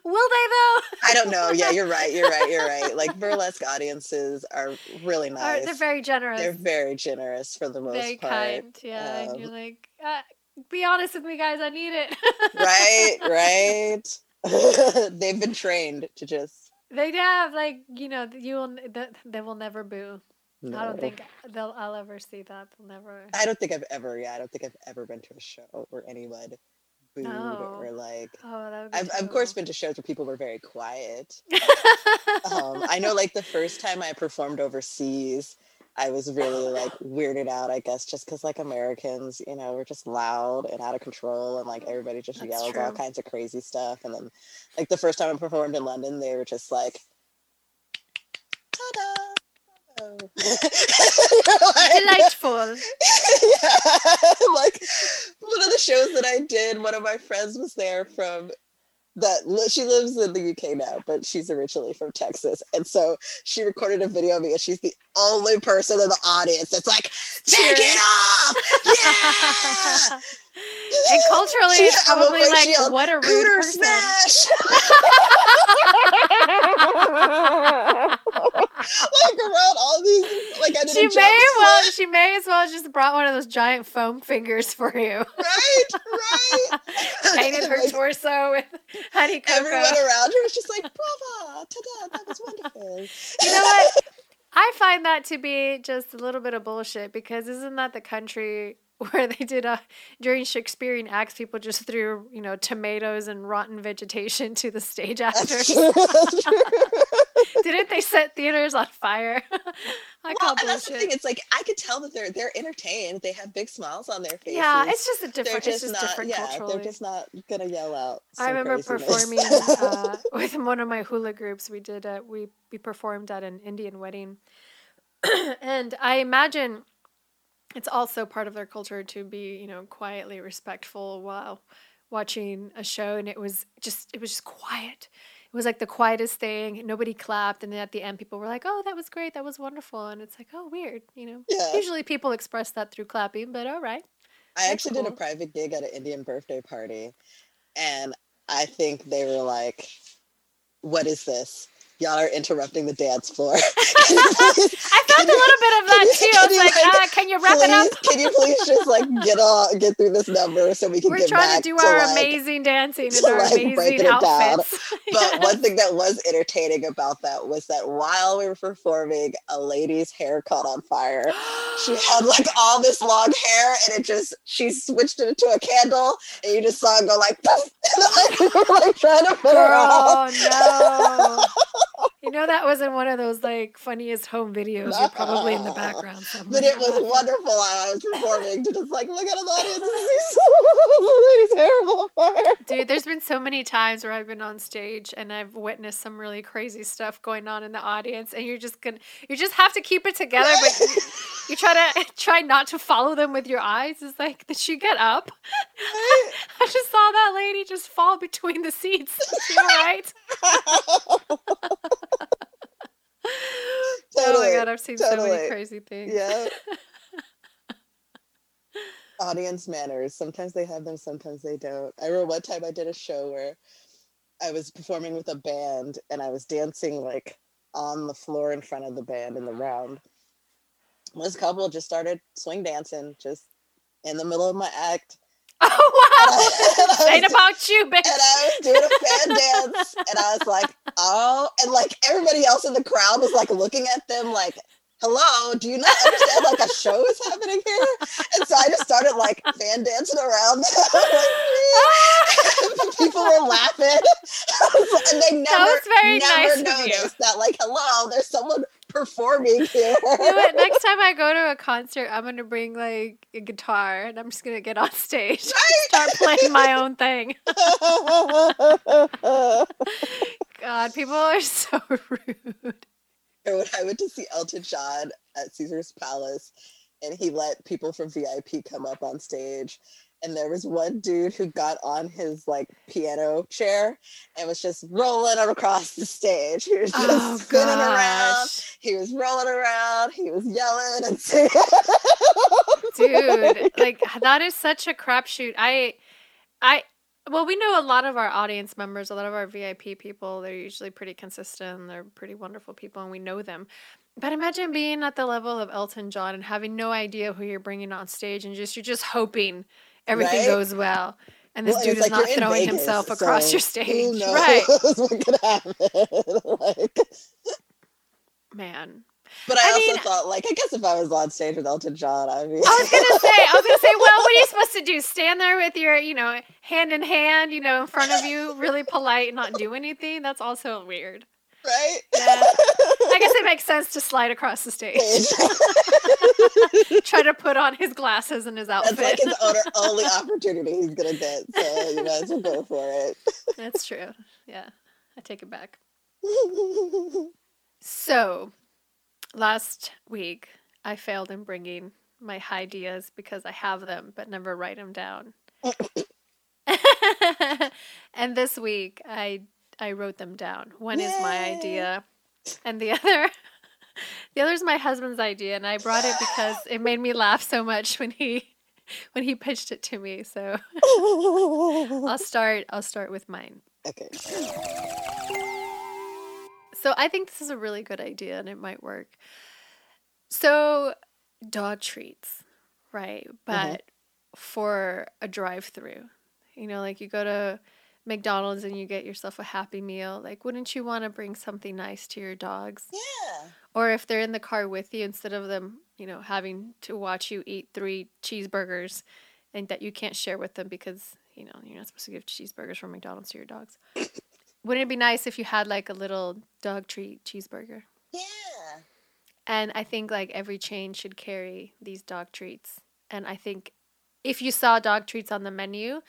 Will they though? I don't know. Yeah, you're right. You're right. You're right. [LAUGHS] Like burlesque audiences are really nice. they're very generous. They're very generous for the most very part. Very kind. Yeah, and Um, you're like, uh, be honest with me, guys. I need it. right, right. They've been trained to just. they have like you know you will they will never boo. I don't think they'll I'll ever see that. They'll never. I don't think I've ever. Yeah, I don't think I've ever been to a show where anyone booed No. or like. Oh, that would I've, of course been to shows where people were very quiet. um, I know like the first [LAUGHS] time I performed overseas, I was really like weirded out, I guess, just because like Americans, you know, were just loud and out of control and like everybody just That's yells all kinds of crazy stuff. And then like the first time I performed in London, they were just like, ta-da! Oh. [LAUGHS] Like- Delightful. yeah, [LAUGHS] like one of the shows that I did, one of my friends was there from that she lives in the UK now, but she's originally from Texas. And so she recorded a video of me and she's the only person in the audience that's like, take Cheering. it off! [LAUGHS] Yeah! and culturally, She- it's probably point like, yelled, what a rude person. smash! Like around all these, like I She may well, she may as well just brought one of those giant foam fingers for you. right, [LAUGHS] right. Painted her Like, torso with honey cocoa. everyone around her was just like, brava, ta-da, that was wonderful. You know what? I find that to be just a little bit of bullshit because isn't that the country [LAUGHS] where they did a during Shakespearean acts, people just threw you know tomatoes and rotten vegetation to the stage actors. [LAUGHS] Didn't they set theaters on fire? [LAUGHS] I well, and that's the thing. It's like I could tell that they're they're entertained. They have big smiles on their faces. Yeah, it's just a different. They're just, just not. different yeah, culturally. they're just not gonna yell out. I remember performing uh, [LAUGHS] with one of my hula groups. We did. A, we we performed at an Indian wedding, [CLEARS THROAT] and I imagine it's also part of their culture to be you know quietly respectful while watching a show and it was just it was just quiet it was like the quietest thing nobody clapped and then at the end people were like oh that was great that was wonderful and it's like oh weird you know yeah. usually people express that through clapping but all right i That's actually cool. did a private gig at an indian birthday party and i think they were like what is this y'all are interrupting the dance floor. [LAUGHS] [LAUGHS] I felt a little bit of that too. I was like, like uh, can you wrap please, it up? can you please just like [LAUGHS] get all get through this number so we can We're get trying to do our like, amazing dancing and our like amazing outfits. but one thing that was entertaining about that was that while we were performing, a lady's hair caught on fire. she [GASPS] had like all this long hair and it just she switched it into a candle and you just saw it go like, and like we were like trying to put Girl, her out. Oh no you know that wasn't one of those like funniest home videos. You're probably in the background somewhere. [LAUGHS] But it was wonderful I was performing to just like look at an audience see [LAUGHS] terrible. Dude, there's been so many times where I've been on stage and I've witnessed some really crazy stuff going on in the audience, and you're just gonna you just have to keep it together, but you try to [LAUGHS] try not to follow them with your eyes. It's like, did she get up? [LAUGHS] I just saw that lady just fall between the seats. [LAUGHS] She all right? totally, oh my god, I've seen totally. so many crazy things. Yeah. Audience manners. Sometimes they have them, sometimes they don't. I remember one time I did a show where I was performing with a band and I was dancing like on the floor in front of the band in the round. This couple just started swing dancing just in the middle of my act. [LAUGHS] Oh wow! Ain't about you, bitch. And I was doing a fan dance, and I was like, [LAUGHS] "Oh!" And like everybody else in the crowd was like looking at them, like, "Hello, do you not understand? Like a show is happening here." And so I just started like fan dancing around. [LAUGHS] people were laughing, and they never, never nice noticed that. Like, hello, there's someone performing [LAUGHS] here. You know Next time I go to a concert, I'm gonna bring like a guitar and I'm just gonna get on [LAUGHS] stage right? start playing my own thing. [LAUGHS] God, people are so rude. when I went to see Elton John at Caesar's Palace, and he let people from VIP come up on stage, and there was one dude who got on his like piano chair and was just rolling across the stage. He was just oh, spinning around. He was rolling around. He was yelling and singing. Dude, [LAUGHS] like that is such a crapshoot. I, I, well, we know a lot of our audience members, a lot of our VIP people. They're usually pretty consistent. They're pretty wonderful people, and we know them. But imagine being at the level of Elton John and having no idea who you're bringing on stage, and just you're just hoping everything right? goes well. And this well, dude is like not throwing Vegas, himself across so your stage. [LAUGHS] Right. [LAUGHS] what could happen? [LAUGHS] like, Man. But I, I also mean, thought, like, I guess if I was on stage with Elton John, I mean, I was gonna say, I was gonna say, well, what are you supposed to do? Stand there with your, you know, hand in hand, you know, in front of you, really polite, not do anything? That's also weird right? Yeah. Makes sense to slide across the stage. [LAUGHS] Try to put on his glasses and his outfit. That's like his only [LAUGHS] opportunity he's gonna get. So you might as well go for it. That's true. Yeah, I take it back. [LAUGHS] so, last week I failed in bringing my ideas because I have them but never write them down. and this week I I wrote them down. One Yay! is my idea, and the [LAUGHS] other, the other is my husband's idea, and I brought it because it made me laugh so much when he, when he pitched it to me. So [LAUGHS] I'll start. I'll start with mine. Okay. So I think this is a really good idea, and it might work. So dog treats, right? Mm-hmm. But mm-hmm. for a drive-through, you know, like you go to McDonald's and you get yourself a happy meal, like wouldn't you want to bring something nice to your dogs? Yeah. or if they're in the car with you instead of them, you know, having to watch you eat three cheeseburgers and that you can't share with them because, you know, you're not supposed to give cheeseburgers from McDonald's to your dogs. [COUGHS] Wouldn't it be nice if you had like a little dog treat cheeseburger? Yeah. And I think like every chain should carry these dog treats. And I think if you saw dog treats on the menu,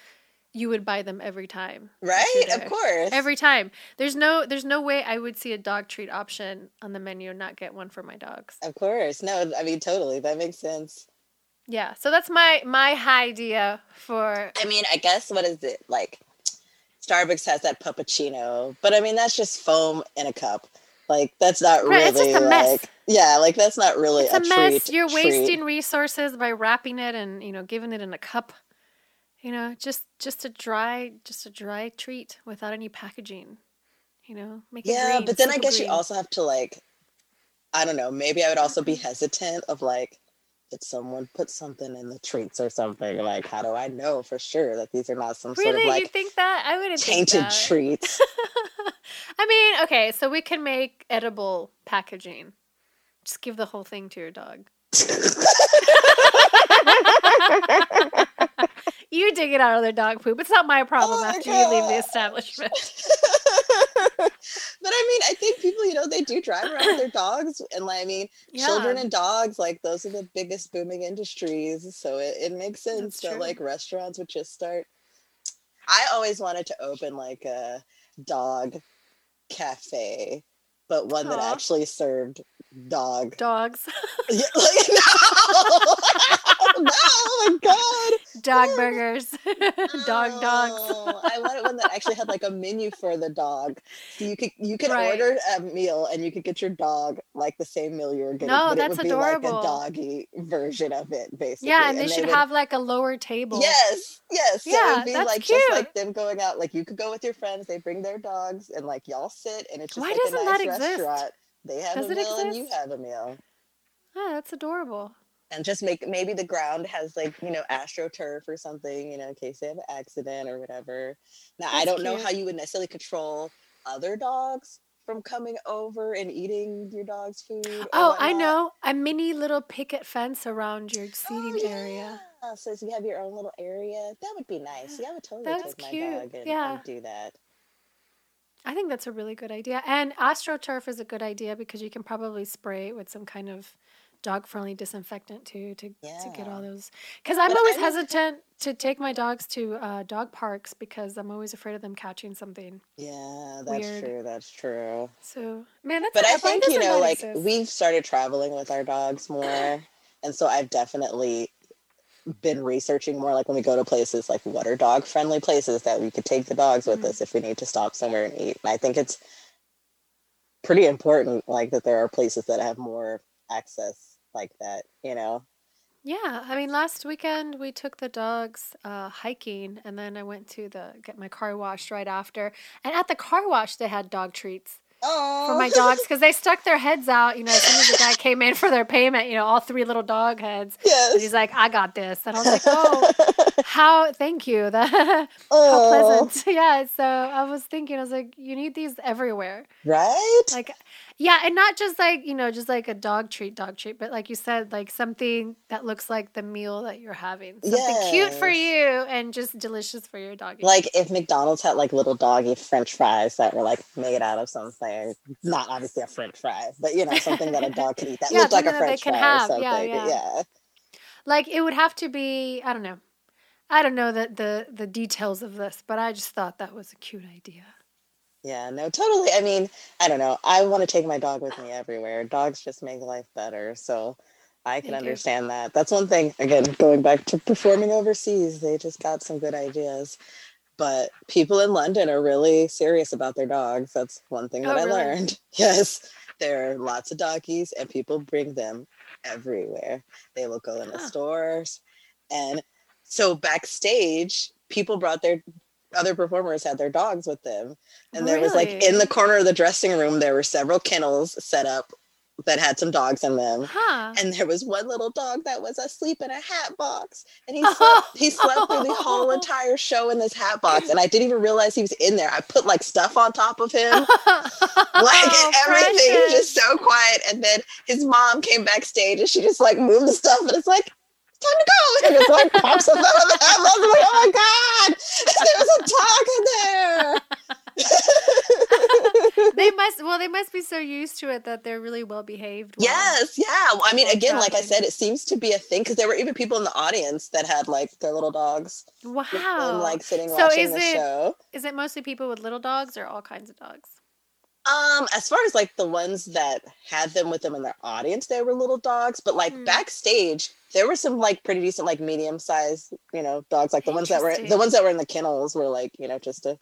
you would buy them every time. Right? Of course. Every time. There's no there's no way I would see a dog treat option on the menu and not get one for my dogs. Of course. No, I mean totally. That makes sense. Yeah. So that's my my idea for I mean, I guess what is it? Like Starbucks has that puppuccino, but I mean that's just foam in a cup. Like that's not Right, really it's just a mess. like yeah, like that's not really it's a, a, mess. treat. You're treat. wasting resources by wrapping it and, you know, giving it in a cup. You know, just just a dry just a dry treat without any packaging. You know, make it Yeah, green, but then I guess you also have to like I don't know, maybe I would also be mm-hmm. hesitant of like did someone put something in the treats or something? Like how do I know for sure that these are not some Really, sort of you like think that? I wouldn't think tainted treats? [LAUGHS] I mean, okay, so we can make edible packaging. Just give the whole thing to your dog. [LAUGHS] [LAUGHS] You dig it out of their dog poop. It's not my problem Oh after you leave the establishment. [LAUGHS] but I mean, I think people, you know, they do drive around with their [CLEARS THROAT] dogs, and like, I mean, children and dogs, like those are the biggest booming industries. So it, it makes sense that like restaurants would just start. I always wanted to open like a dog cafe, but one that actually served dog. Dogs. [LAUGHS] Yeah, [LAUGHS] like, no, [LAUGHS] no, oh my god. Dog burgers. Dog dogs. I wanted one that actually had like a menu for the dog. So you could you could Right. order a meal and you could get your dog like the same meal you were getting. No, but that's it would adorable. be like a doggy version of it, basically. yeah, and they they should would- have like a lower table. Yes, yes. so it Yeah, would be that's like cute. just like them going out. Like you could go with your friends, they bring their dogs, and like y'all sit, and it's just Why like a doesn't nice that exist? They have Does a meal and you have a meal. Oh, that's adorable. and just make maybe the ground has like you know astroturf or something you know in case they have an accident or whatever now i don't know how you would necessarily control other dogs from coming over and eating your dog's food Oh, I know. A mini little picket fence around your Oh, seating area. yeah. so if you have your own little area that would be nice yeah i would totally That is take my cute. dog and, Yeah. and do that I think that's a really good idea. And AstroTurf is a good idea because you can probably spray it with some kind of dog friendly disinfectant too to, to get all those. Because I'm But always I don't- hesitant to take my dogs to uh, dog parks because I'm always afraid of them catching something. yeah that's Weird. true that's true So, man, that's but I think you know, like exist? we've started traveling with our dogs more, and so I've definitely been researching more. Like when we go to places, like what are dog friendly places that we could take the dogs with Mhm. us if we need to stop somewhere and eat. And I think it's pretty important, like that there are places that have more access like that. You know, Yeah, I mean, last weekend we took the dogs uh, hiking, and then I went to the get my car washed right after. And at the car wash, they had dog treats oh, for my dogs because they stuck their heads out. You know, as soon as the guy came in for their payment, you know, all three little dog heads. And yes. he's like, "I got this," and I was like, "Oh, [LAUGHS] how? Thank you. That [LAUGHS] how oh, pleasant." [LAUGHS] Yeah. So I was thinking, I was like, "You need these everywhere." right? Like, yeah, and not just like, you know, just like a dog treat, dog treat, but like you said, like something that looks like the meal that you're having. Something cute for you and just delicious for your doggy. like if McDonald's had like little doggy French fries that were like made out of something, not obviously a French fry, but you know something that a [LAUGHS] dog could eat that Yeah, looked like a something that they French fry have. or something. Yeah, yeah. yeah. like it would have to be, I don't know. I don't know the, the the details of this, but I just thought that was a cute idea. Yeah, no, totally. I mean, I don't know. I want to take my dog with me everywhere. Dogs just make life better. So I can do. understand that. That's one thing. Again, going back to performing overseas, they just got some good ideas. But people in London are really serious about their dogs. That's one thing that Oh, I really? learned. [LAUGHS] Yes, there are lots of doggies, and people bring them everywhere. They will go in the Huh. stores. And so backstage, people brought their other performers had their dogs with them and there was like in the corner of the dressing room there were several kennels set up that had some dogs in them. Huh. And there was one little dog that was asleep in a hat box. And he slept, [LAUGHS] he slept through the whole oh. entire show in this hat box. And I didn't even realize he was in there. I put like stuff on top of him. [LAUGHS] like Oh, everything was precious. just so quiet. And then his mom came backstage and she just like moved the stuff and it's like, time to go. [LAUGHS] And it's like pops up out of the hat. I'm like, oh my God, [LAUGHS] there was a dog in there. [LAUGHS] they must well they must be so used to it that they're really well behaved well. Yes, yeah. Well, I mean, again, like I said, it seems to be a thing because there were even people in the audience that had like their little dogs with them, wow like sitting So watching is the it- show. is it mostly people with little dogs or all kinds of dogs Um, as far as like the ones that had them with them in their audience, they were little dogs, but like Hmm. backstage, there were some like pretty decent, like medium sized, you know, dogs. Like the ones that were the ones that were in the kennels were like, you know, just a,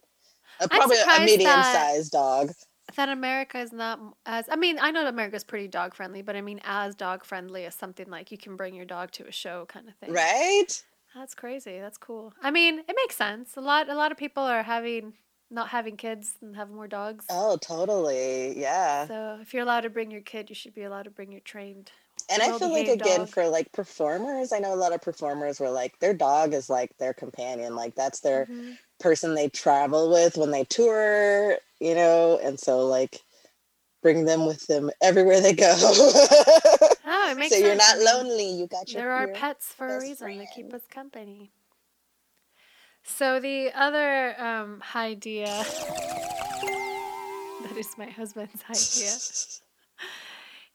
a probably a medium sized dog. that America is not as I mean I know America's pretty dog friendly but I mean as dog friendly as something like you can bring your dog to a show kind of thing Right? That's crazy. That's cool. I mean, it makes sense. A lot a lot of people are having not having kids and have more dogs. Oh, totally. Yeah. So if you're allowed to bring your kid, you should be allowed to bring your trained. And I feel like again dog. for like performers, I know a lot of performers were like their dog is like their companion, like that's their Mhm. person they travel with when they tour, you know, and so like bring them with them everywhere they go. Oh, it [LAUGHS] makes so you're not lonely. You got your. There are pets for a reason. They keep us company. So the other um, idea [LAUGHS] that is my husband's idea.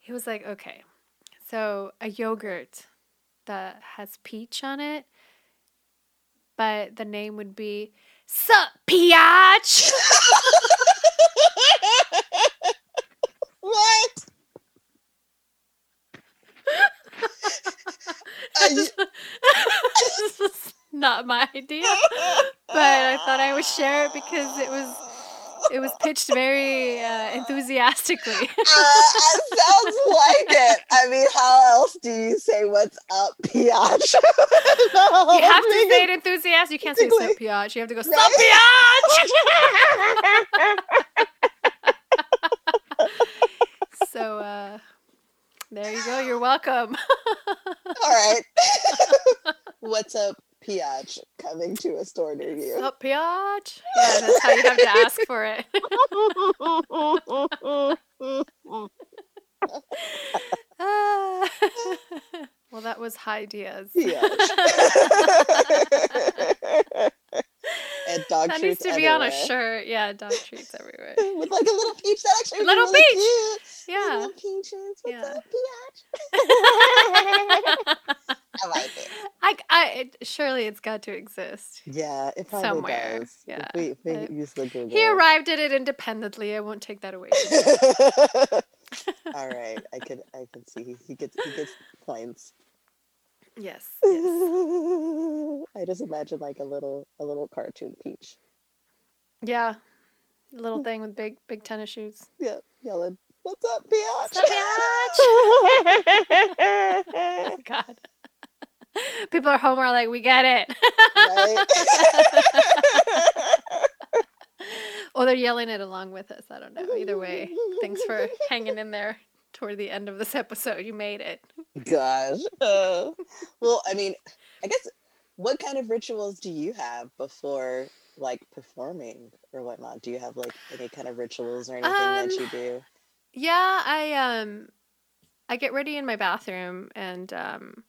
He was like, okay, so a yogurt that has peach on it, but the name would be Sup Peach. what? [LAUGHS] Are you- this was [LAUGHS] not my [LAUGHS] idea, but I thought I would share it because it was it was pitched very uh, enthusiastically. [LAUGHS] Uh, it sounds like it. I mean, how else do you say what's up, Piach? [LAUGHS] you have to say it enthusiastic. You can't say. Sup Peach. You have to go Sup Right? So uh, there you go. You're welcome. All right. what's up, Piach? Coming to a store near you. Sup Peach. [LAUGHS] Yeah, that's how you have to ask for it. [LAUGHS] Well, that was high ideas. Piach. [LAUGHS] and dog that treats needs to be on a shirt. Yeah, dog treats everywhere. With like a little peach that actually Little really peach. cute. Yeah. Little peaches. What's Yeah. up, Piach? I like it. I, I, it, surely it's got to exist. Yeah, it probably Somewhere, does. yeah. If we, if we use the Google. He arrived at it independently. I won't take that away. [LAUGHS] All right, I could I could see he gets he gets points. [LAUGHS] yes. yes. [LAUGHS] I just imagine like a little a little cartoon peach. Yeah. Little thing with big, big tennis shoes. Yeah, yelling, "What's up, Biatch?" Sup, Oh, God. [LAUGHS] People at home are like, we get it. right? [LAUGHS] or they're yelling it along with us. I don't know. Either way, thanks for [LAUGHS] hanging in there toward the end of this episode. You made it. Gosh. Uh, well, I mean, I guess what kind of rituals do you have before like performing or whatnot? Do you have like any kind of rituals or anything that Um, you do? Yeah, I um I get ready in my bathroom and um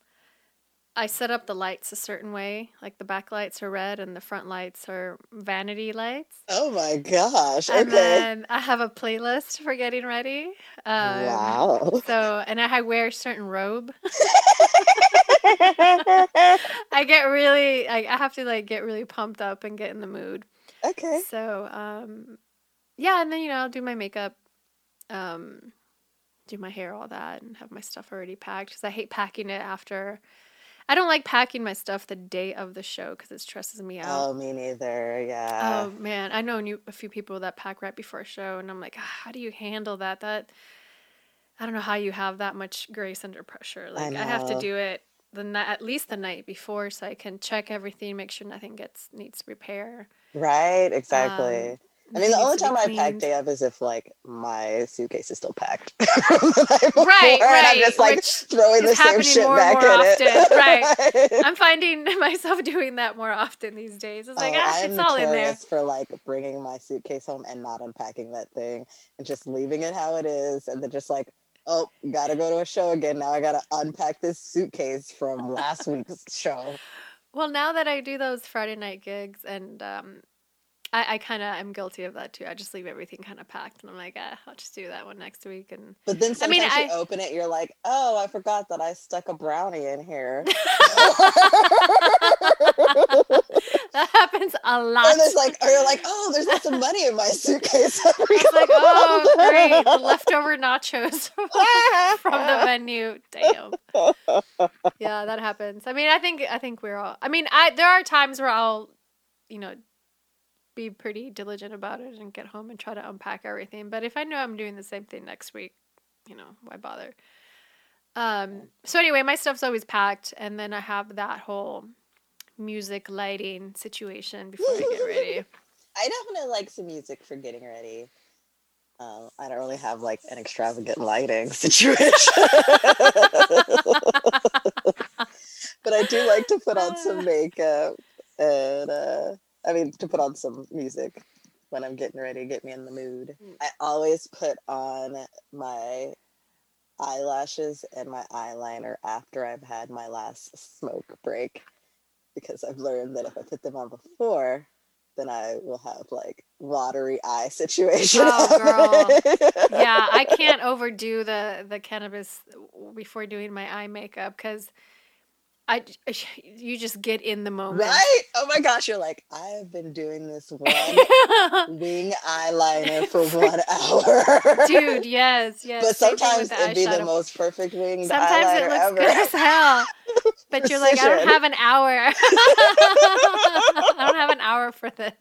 I set up the lights a certain way. Like the back lights are red and the front lights are vanity lights. Oh my gosh. And Okay. then I have a playlist for getting ready. Um, wow. So, and I wear a certain robe. [LAUGHS] I get really, I, I have to like get really pumped up and get in the mood. okay. So, um, yeah, and then you know I'll do my makeup, um, do my hair, all that, and have my stuff already packed because I hate packing it after. I don't like packing my stuff the day of the show because it stresses me out. Oh, me neither. Yeah. Oh man, I know a few people that pack right before a show, and I'm like, "Ah, how do you handle that? That I don't know how you have that much grace under pressure. Like I, have to do it the night, at least the night before, so I can check everything, make sure nothing gets needs repair. Right. Exactly. Um, I mean, the only time I pack day of is if like my suitcase is still packed. night [LAUGHS] before, Right, and I'm just like which throwing the same shit more back more in often, it. [LAUGHS] right. I'm finding [LAUGHS] myself doing that more often these days. It's like, oh, ah, it's all in there. for like bringing my suitcase home and not unpacking that thing and just leaving it how it is, and then just like, oh, gotta go to a show again. Now I gotta unpack this suitcase from last week's show. Well, now that I do those Friday night gigs, and um, I, I kind of am guilty of that too. I just leave everything kind of packed, and I'm like, ah, I'll just do that one next week. And But then I sometimes mean, you I- open it, you're like, oh, I forgot that I stuck a brownie in here. [LAUGHS] [LAUGHS] that happens a lot. And there's like, or you're like, oh, there's lots of money in my suitcase. [LAUGHS] I I was like, oh, great, the leftover nachos from the menu. Damn. Yeah, that happens. I mean, I think I think we're all. I mean, I there are times where I'll, you know, be pretty diligent about it and get home and try to unpack everything. But if I know I'm doing the same thing next week, you know, why bother? Um. So anyway, my stuff's always packed, and then I have that whole music lighting situation before I get ready. [LAUGHS] I definitely like some music for getting ready. Um, I don't really have like an extravagant lighting [LAUGHS] situation. [LAUGHS] but I do like to put on some makeup and uh, I mean to put on some music when I'm getting ready, get me in the mood. Mm. I always put on my eyelashes and my eyeliner after I've had my last smoke break because I've learned that if I put them on before, then I will have like watery eye [LAUGHS] situation. Oh, happening. yeah, I [LAUGHS] can't overdo the the cannabis before doing my eye makeup because I [LAUGHS] you just get in the moment. Right? Oh my gosh, you're like, I have been doing this [LAUGHS] one wing eyeliner for one [LAUGHS] hour. Dude, yes, yes. But sometimes it'd be the most perfect winged Sometimes eyeliner it looks ever. good as hell. But you're like, I don't have an hour. I don't have an hour for this.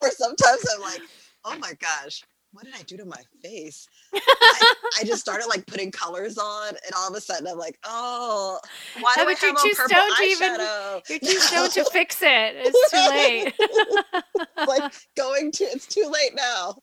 Or sometimes I'm like, oh my gosh, what did I do to my face? I, [LAUGHS] I just started like putting colors on, and all of a sudden I'm like, oh, why do I have too purple to even- eyeshadow? You're [LAUGHS] too stoned to fix it. [LAUGHS] It's too late. Like going to, it's too late now.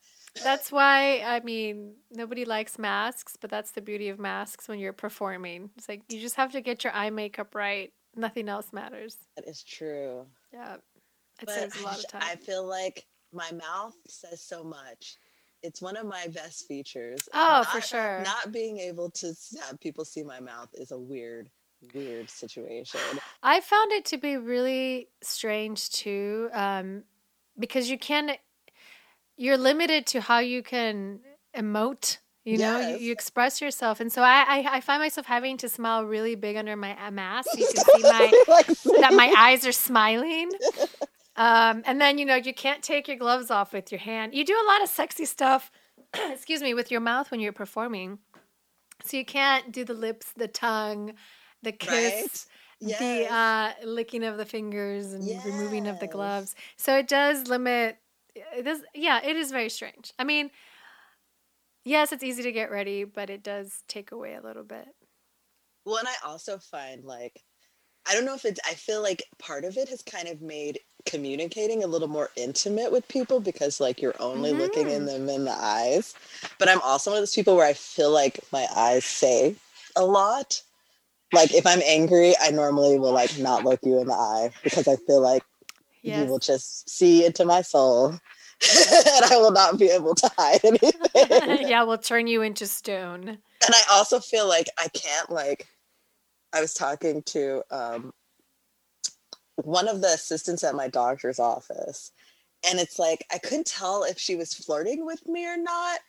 That's why I mean nobody likes masks, but that's the beauty of masks when you're performing. It's like you just have to get your eye makeup right. Nothing else matters. That is true. Yeah. It But saves a lot of time. I feel like my mouth says so much. It's one of my best features. Oh, for sure. Not being able to have people see my mouth is a weird, weird situation. I found it to be really strange too, um, because you can, you're limited to how you can emote. You know, you, Yes. you express yourself, and so I, I, I find myself having to smile really big under my uh, mask. You can see my [LAUGHS] Like, that my eyes are smiling. [LAUGHS] Um, and then you know you can't take your gloves off with your hand. You do a lot of sexy stuff, [CLEARS THROAT] excuse me, with your mouth when you're performing. So you can't do the lips, the tongue, the kiss, the Yes. uh, licking of the fingers and removing of the gloves. So it does limit. It does. Yeah, it is very strange. I mean, yes, it's easy to get ready, but it does take away a little bit. Well, and I also find like, I don't know if it's, I feel like part of it has kind of made communicating a little more intimate with people because like you're only looking in mm-hmm. them in the eyes. But I'm also one of those people where I feel like my eyes say a lot. Like if I'm angry, I normally will like not look you in the eye because I feel like Yes. you will just see into my soul [LAUGHS] and I will not be able to hide anything. [LAUGHS] yeah, we'll turn you into stone. and I also feel like I can't like I was talking to um one of the assistants at my doctor's office and it's like I couldn't tell if she was flirting with me or not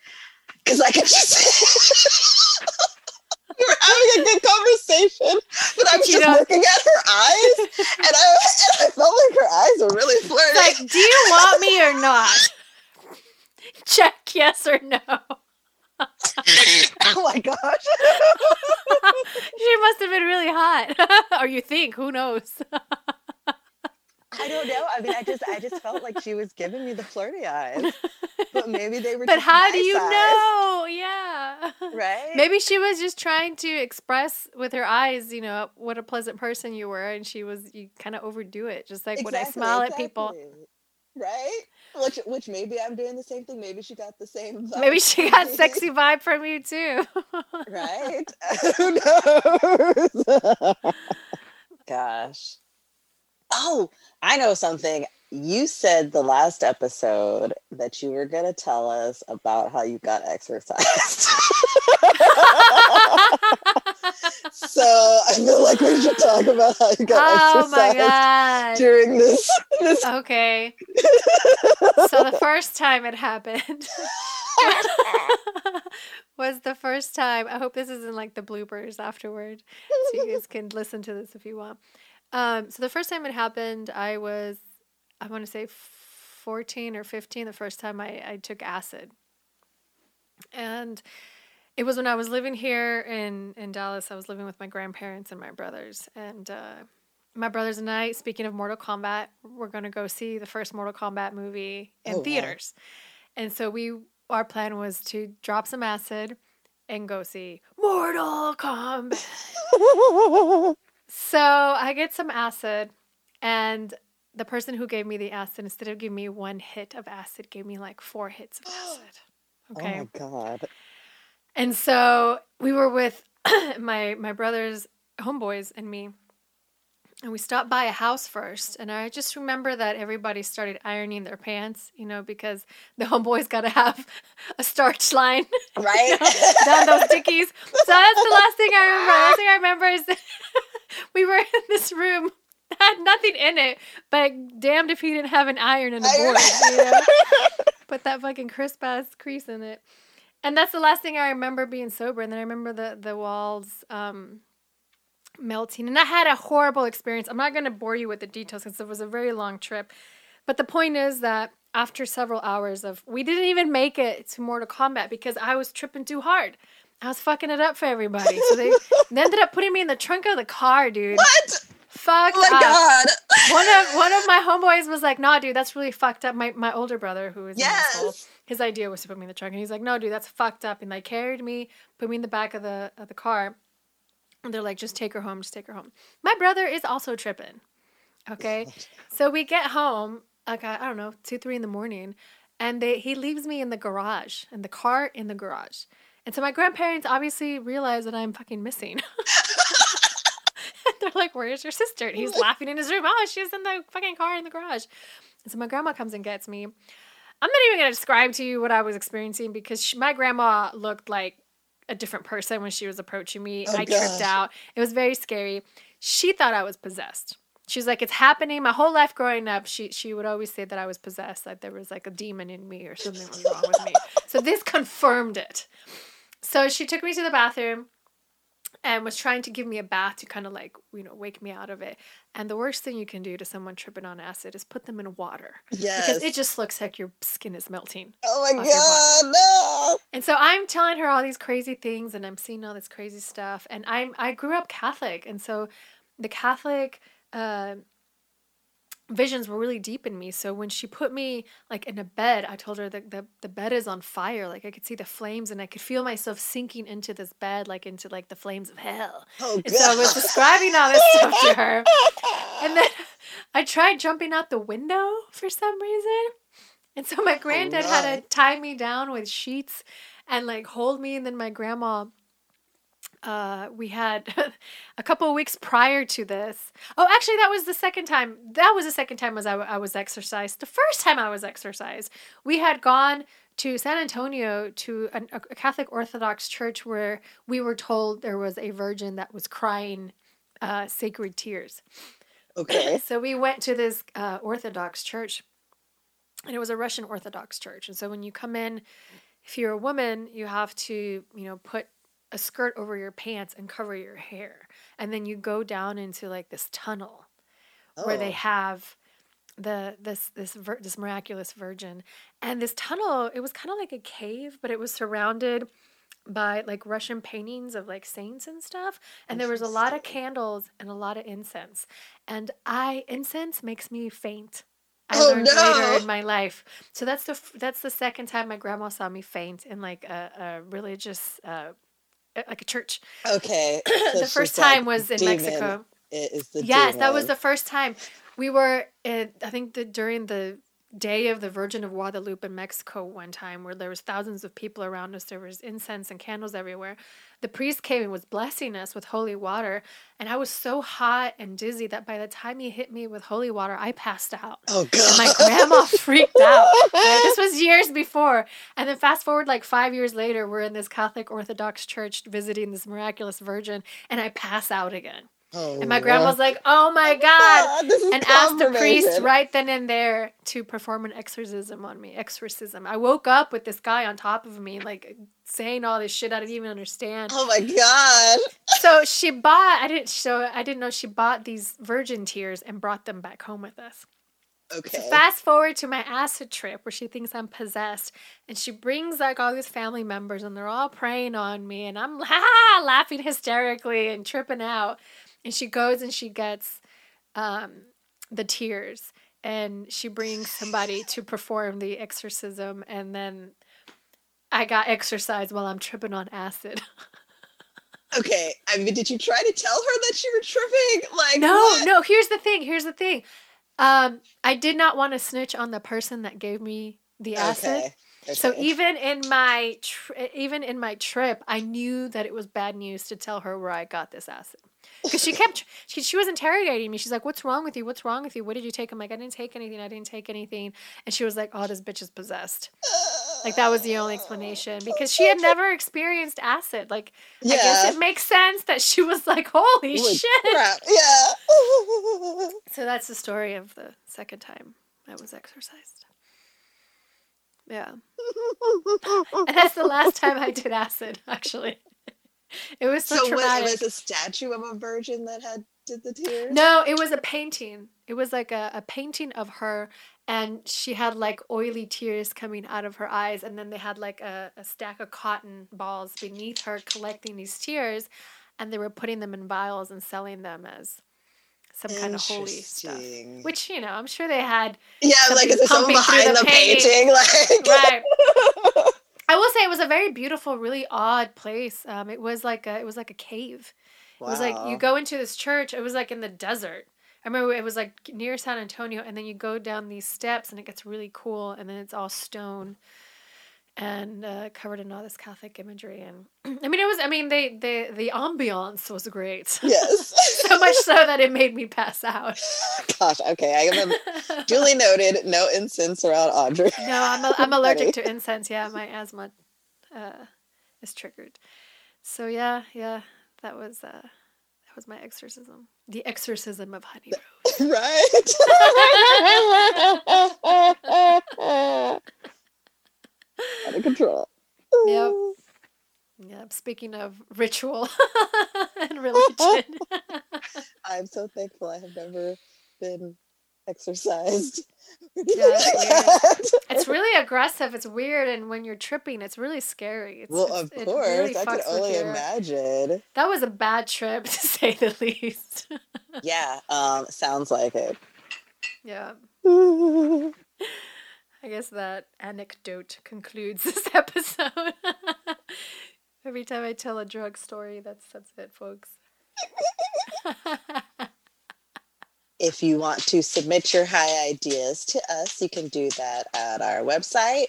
because I could [LAUGHS] just [LAUGHS] we were having a good conversation but I was You just know- looking at her eyes and I, and I felt like her eyes were really [LAUGHS] flirting like, do you want me or not? Check yes or no. [LAUGHS] oh my gosh [LAUGHS] she must have been really hot. [LAUGHS] or you think, who knows? I don't know. I mean, I just, I just felt like she was giving me the flirty eyes, but maybe they were. but how do you eyes, know? Yeah. Right? Maybe she was just trying to express with her eyes, you know, what a pleasant person you were, and she was you kind of overdo it, just like when I Exactly, smile at people. Right? Which which maybe I'm doing the same thing. Maybe she got the same. [LAUGHS] Vibe Maybe she got sexy vibe from you too. right? [LAUGHS] [LAUGHS] Who knows? Gosh. Oh, I know something. You said the last episode that you were going to tell us about how you got exorcised. So I feel like we should talk about how you got oh my god. during this. this Okay. So the first time it happened [LAUGHS] was the first time. I hope this isn't like the bloopers afterward, so you guys can listen to this if you want. Um, so the first time it happened, I was, I want to say, fourteen or fifteen. The first time I, I took acid, and it was when I was living here in in Dallas. I was living with my grandparents and my brothers, and uh, my brothers and I. Speaking of Mortal Kombat, we're gonna go see the first Mortal Kombat movie in Oh, wow. theaters, and so we our plan was to drop some acid and go see Mortal Kombat. [LAUGHS] So I get some acid, and the person who gave me the acid, instead of giving me one hit of acid, gave me like four hits of acid. Okay. [GASPS] Oh my god. And so we were with [CLEARS THROAT] my my brother's homeboys and me. And we stopped by a house first, and I just remember that everybody started ironing their pants, you know, because the [LAUGHS] homeboys got to have a starch line Right? [LAUGHS] down those dickies. So that's the last thing I remember. The last thing I remember is [LAUGHS] we were in this room that had nothing in it, but damned if he didn't have an iron and a board. You know? Put that fucking crisp ass crease in it. And that's the last thing I remember being sober. And then I remember the the walls um, melting. And I had a horrible experience. I'm not going to bore you with the details because it was a very long trip. But the point is that after several hours of, we didn't even make it to Mortal Kombat because I was tripping too hard. I was fucking it up for everybody. So they, [LAUGHS] they ended up putting me in the trunk of the car, dude. what? Fuck. Oh my up. god. One of one of my homeboys was like, "Nah, dude, that's really fucked up." My my older brother, who is Yes. His idea was to put me in the trunk, and he's like, "No, dude, that's fucked up." And they carried me, put me in the back of the of the car, and they're like, "Just take her home, just take her home." My brother is also tripping. Okay, [LAUGHS] so we get home, like I, I don't know, two three in the morning, and they he leaves me in the garage, in the car in the garage, and so my grandparents obviously realize that I'm fucking missing. [LAUGHS] They're like, "Where's your sister?" And he's laughing in his room. Oh, she's in the fucking car in the garage. And so my grandma comes and gets me. I'm not even gonna describe to you what I was experiencing because she, my grandma looked like a different person when she was approaching me. Oh, I gosh. tripped out. It was very scary. She thought I was possessed. She's like, it's happening. My whole life growing up, she she would always say that I was possessed, that there was like a demon in me or something was wrong with me. So this confirmed it. So she took me to the bathroom and was trying to give me a bath to kind of like, you know, wake me out of it. And the worst thing you can do to someone tripping on acid is put them in water Yes. because it just looks like your skin is melting. oh my god, no. And so I'm telling her all these crazy things and I'm seeing all this crazy stuff. And I'm I grew up Catholic, and so the Catholic uh, visions were really deep in me. So when she put me like in a bed, I told her that the, the bed is on fire. Like I could see the flames and I could feel myself sinking into this bed, like into like the flames of hell. Oh god. And so I was describing all this stuff to her. [LAUGHS] And then I tried jumping out the window for some reason. And so my oh, granddad had to tie me down with sheets and like hold me. And then my grandma, uh, we had [LAUGHS] a couple of weeks prior to this. Oh, actually, that was the second time. That was the second time was I, I was exorcised. The first time I was exorcised, we had gone to San Antonio to an, a Catholic Orthodox church where we were told there was a virgin that was crying uh, sacred tears. okay. So we went to this uh, Orthodox church, and it was a Russian Orthodox church. And so when you come in, if you're a woman, you have to, you know, put a skirt over your pants and cover your hair, and then you go down into like this tunnel where they Oh. have the this this vir- this miraculous virgin, and this tunnel. It was kind of like a cave, but it was surrounded by like Russian paintings of like saints and stuff. And there was a lot of candles and a lot of incense. And I incense makes me faint. I Oh, learned no. later in my life. So that's the f- that's the second time my grandma saw me faint in like a, a religious uh, Uh, like a church. Okay. [CLEARS THROAT] so the first like, time was in demon Mexico. It is the Yes, that was the first time. We were, in, I think, the, during the day of the Virgin of Guadalupe in Mexico one time where there was thousands of people around us. There was incense and candles everywhere. The priest came and was blessing us with holy water, and I was so hot and dizzy that by the time he hit me with holy water, I passed out. Oh god. And my grandma [LAUGHS] freaked out. Right? This was years before. And then fast forward like 5 years later, we're in this Catholic Orthodox church visiting this miraculous virgin and I pass out again. Oh, And my grandma's like, "Oh my ah, god." God, and asked the priest right then and there to perform an exorcism on me. Exorcism. I woke up with this guy on top of me, like saying all this shit I didn't even understand. Oh my god. So she bought. I didn't show. I didn't know she bought these virgin tears and brought them back home with us. Okay. So fast forward to my acid trip where she thinks I'm possessed, and she brings like all these family members, and they're all praying on me, and I'm [LAUGHS] ha, laughing hysterically and tripping out. And she goes and she gets um, the tears, and she brings somebody to perform the exorcism, and then I got exorcised while I'm tripping on acid. [LAUGHS] Okay. I mean, did you try to tell her that you were tripping? Like no, what? no. Here's the thing. Here's the thing. Um, I did not want to snitch on the person that gave me the acid. Okay. So even in my tri- even in my trip, I knew that it was bad news to tell her where I got this acid. Because she kept she, she was interrogating me. She's like, "What's wrong with you? What's wrong with you? What did you take?" I'm like, "I didn't take anything. I didn't take anything." And she was like, "Oh, this bitch is possessed." Like that was the only explanation because she had never experienced acid. Like I guess it makes sense that she was like, "Holy Holy shit!" crap. [LAUGHS] Yeah. So that's the story of the second time I was exorcised. Yeah. [LAUGHS] And that's the last time I did acid, actually. It was so, so traumatic. it was a statue of a virgin that had did the tears? no, it was a painting. It was like a, a painting of her, and she had like oily tears coming out of her eyes, and then they had like a, a stack of cotton balls beneath her collecting these tears, and they were putting them in vials and selling them as some kind of holy stuff. Which, you know, I'm sure they had Yeah, like is someone behind the the, painting. painting? [LAUGHS] Like right. [LAUGHS] I will say it was a very beautiful, really odd place. Um, it was like a, it was like a cave. It was like you go into this church. It was like in the desert. I remember it was like near San Antonio, and then you go down these steps, and it gets really cool, and then it's all stone and uh, covered in all this Catholic imagery. And [CLEARS THROAT] I mean, it was. I mean, they the the ambiance was great. Yes. [LAUGHS] so much so that it made me pass out. Gosh, okay. I am [LAUGHS] duly noted. No incense around Audrey. No, I'm a, I'm allergic to incense. Yeah, my asthma uh, is triggered. So yeah, yeah, that was uh, that was my exorcism. The exorcism of Honey Road. [LAUGHS] right. Out of control. Yep. Yeah. Speaking of ritual [LAUGHS] and religion. [LAUGHS] I'm so thankful I have never been exorcised. Yeah, [LAUGHS] it's it's really aggressive. It's weird, and when you're tripping, it's really scary. It's, well, of course. really I with only your- imagine. That was a bad trip, to say the least. Yeah, um, sounds like it. yeah. I guess that anecdote concludes [LAUGHS] this episode. [LAUGHS] Every time I tell a drug story, that's that's it, folks. [LAUGHS] If you want to submit your high ideas to us, you can do that at our website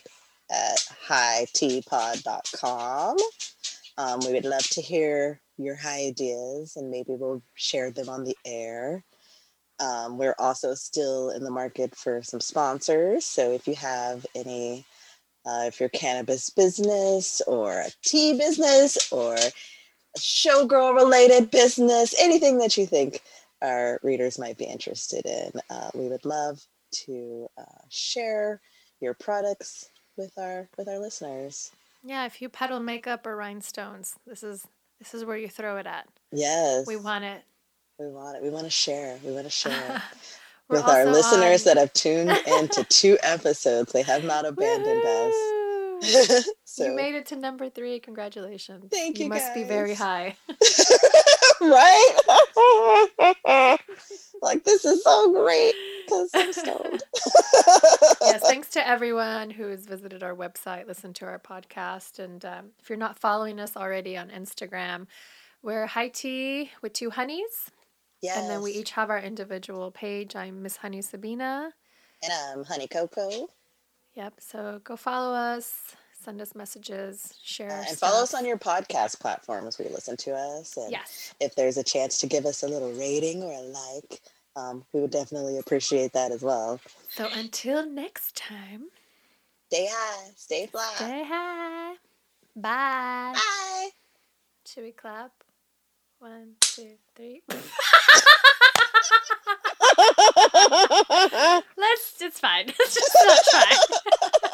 at hightpod.com. Um, we would love to hear your high ideas and maybe we'll share them on the air. Um, we're also still in the market for some sponsors. So if you have any, uh, if you're cannabis business or a tea business or a showgirl related business, anything that you think our readers might be interested in. Uh, we would love to uh, share your products with our with our listeners. Yeah, if you peddle makeup or rhinestones, this is this is where you throw it at. Yes, We want it. We want it. We want to share. We want to share [LAUGHS] with our listeners on- that have tuned into [LAUGHS] two episodes. They have not abandoned us. [LAUGHS] So You made it to number three. Congratulations. Thank you, must be very high. right? like this is so great because I'm stoned. yes, thanks to everyone who has visited our website, listened to our podcast, and um, if you're not following us already on Instagram, we're High Tea with two honeys, yes. and then we each have our individual page. I'm Miss Honey Sabina, And I'm Honey Coco. Yep. So go follow us, send us messages, share. Uh, and stuff. follow us on your podcast platforms where you listen to us. And Yes. if there's a chance to give us a little rating or a like, um, we would definitely appreciate that as well. So until next time, Stay high, stay fly. stay high. Bye. Bye. Should we clap? One, two, three. [LAUGHS] Let's. It's fine. [LAUGHS] Let's just not try. [LAUGHS]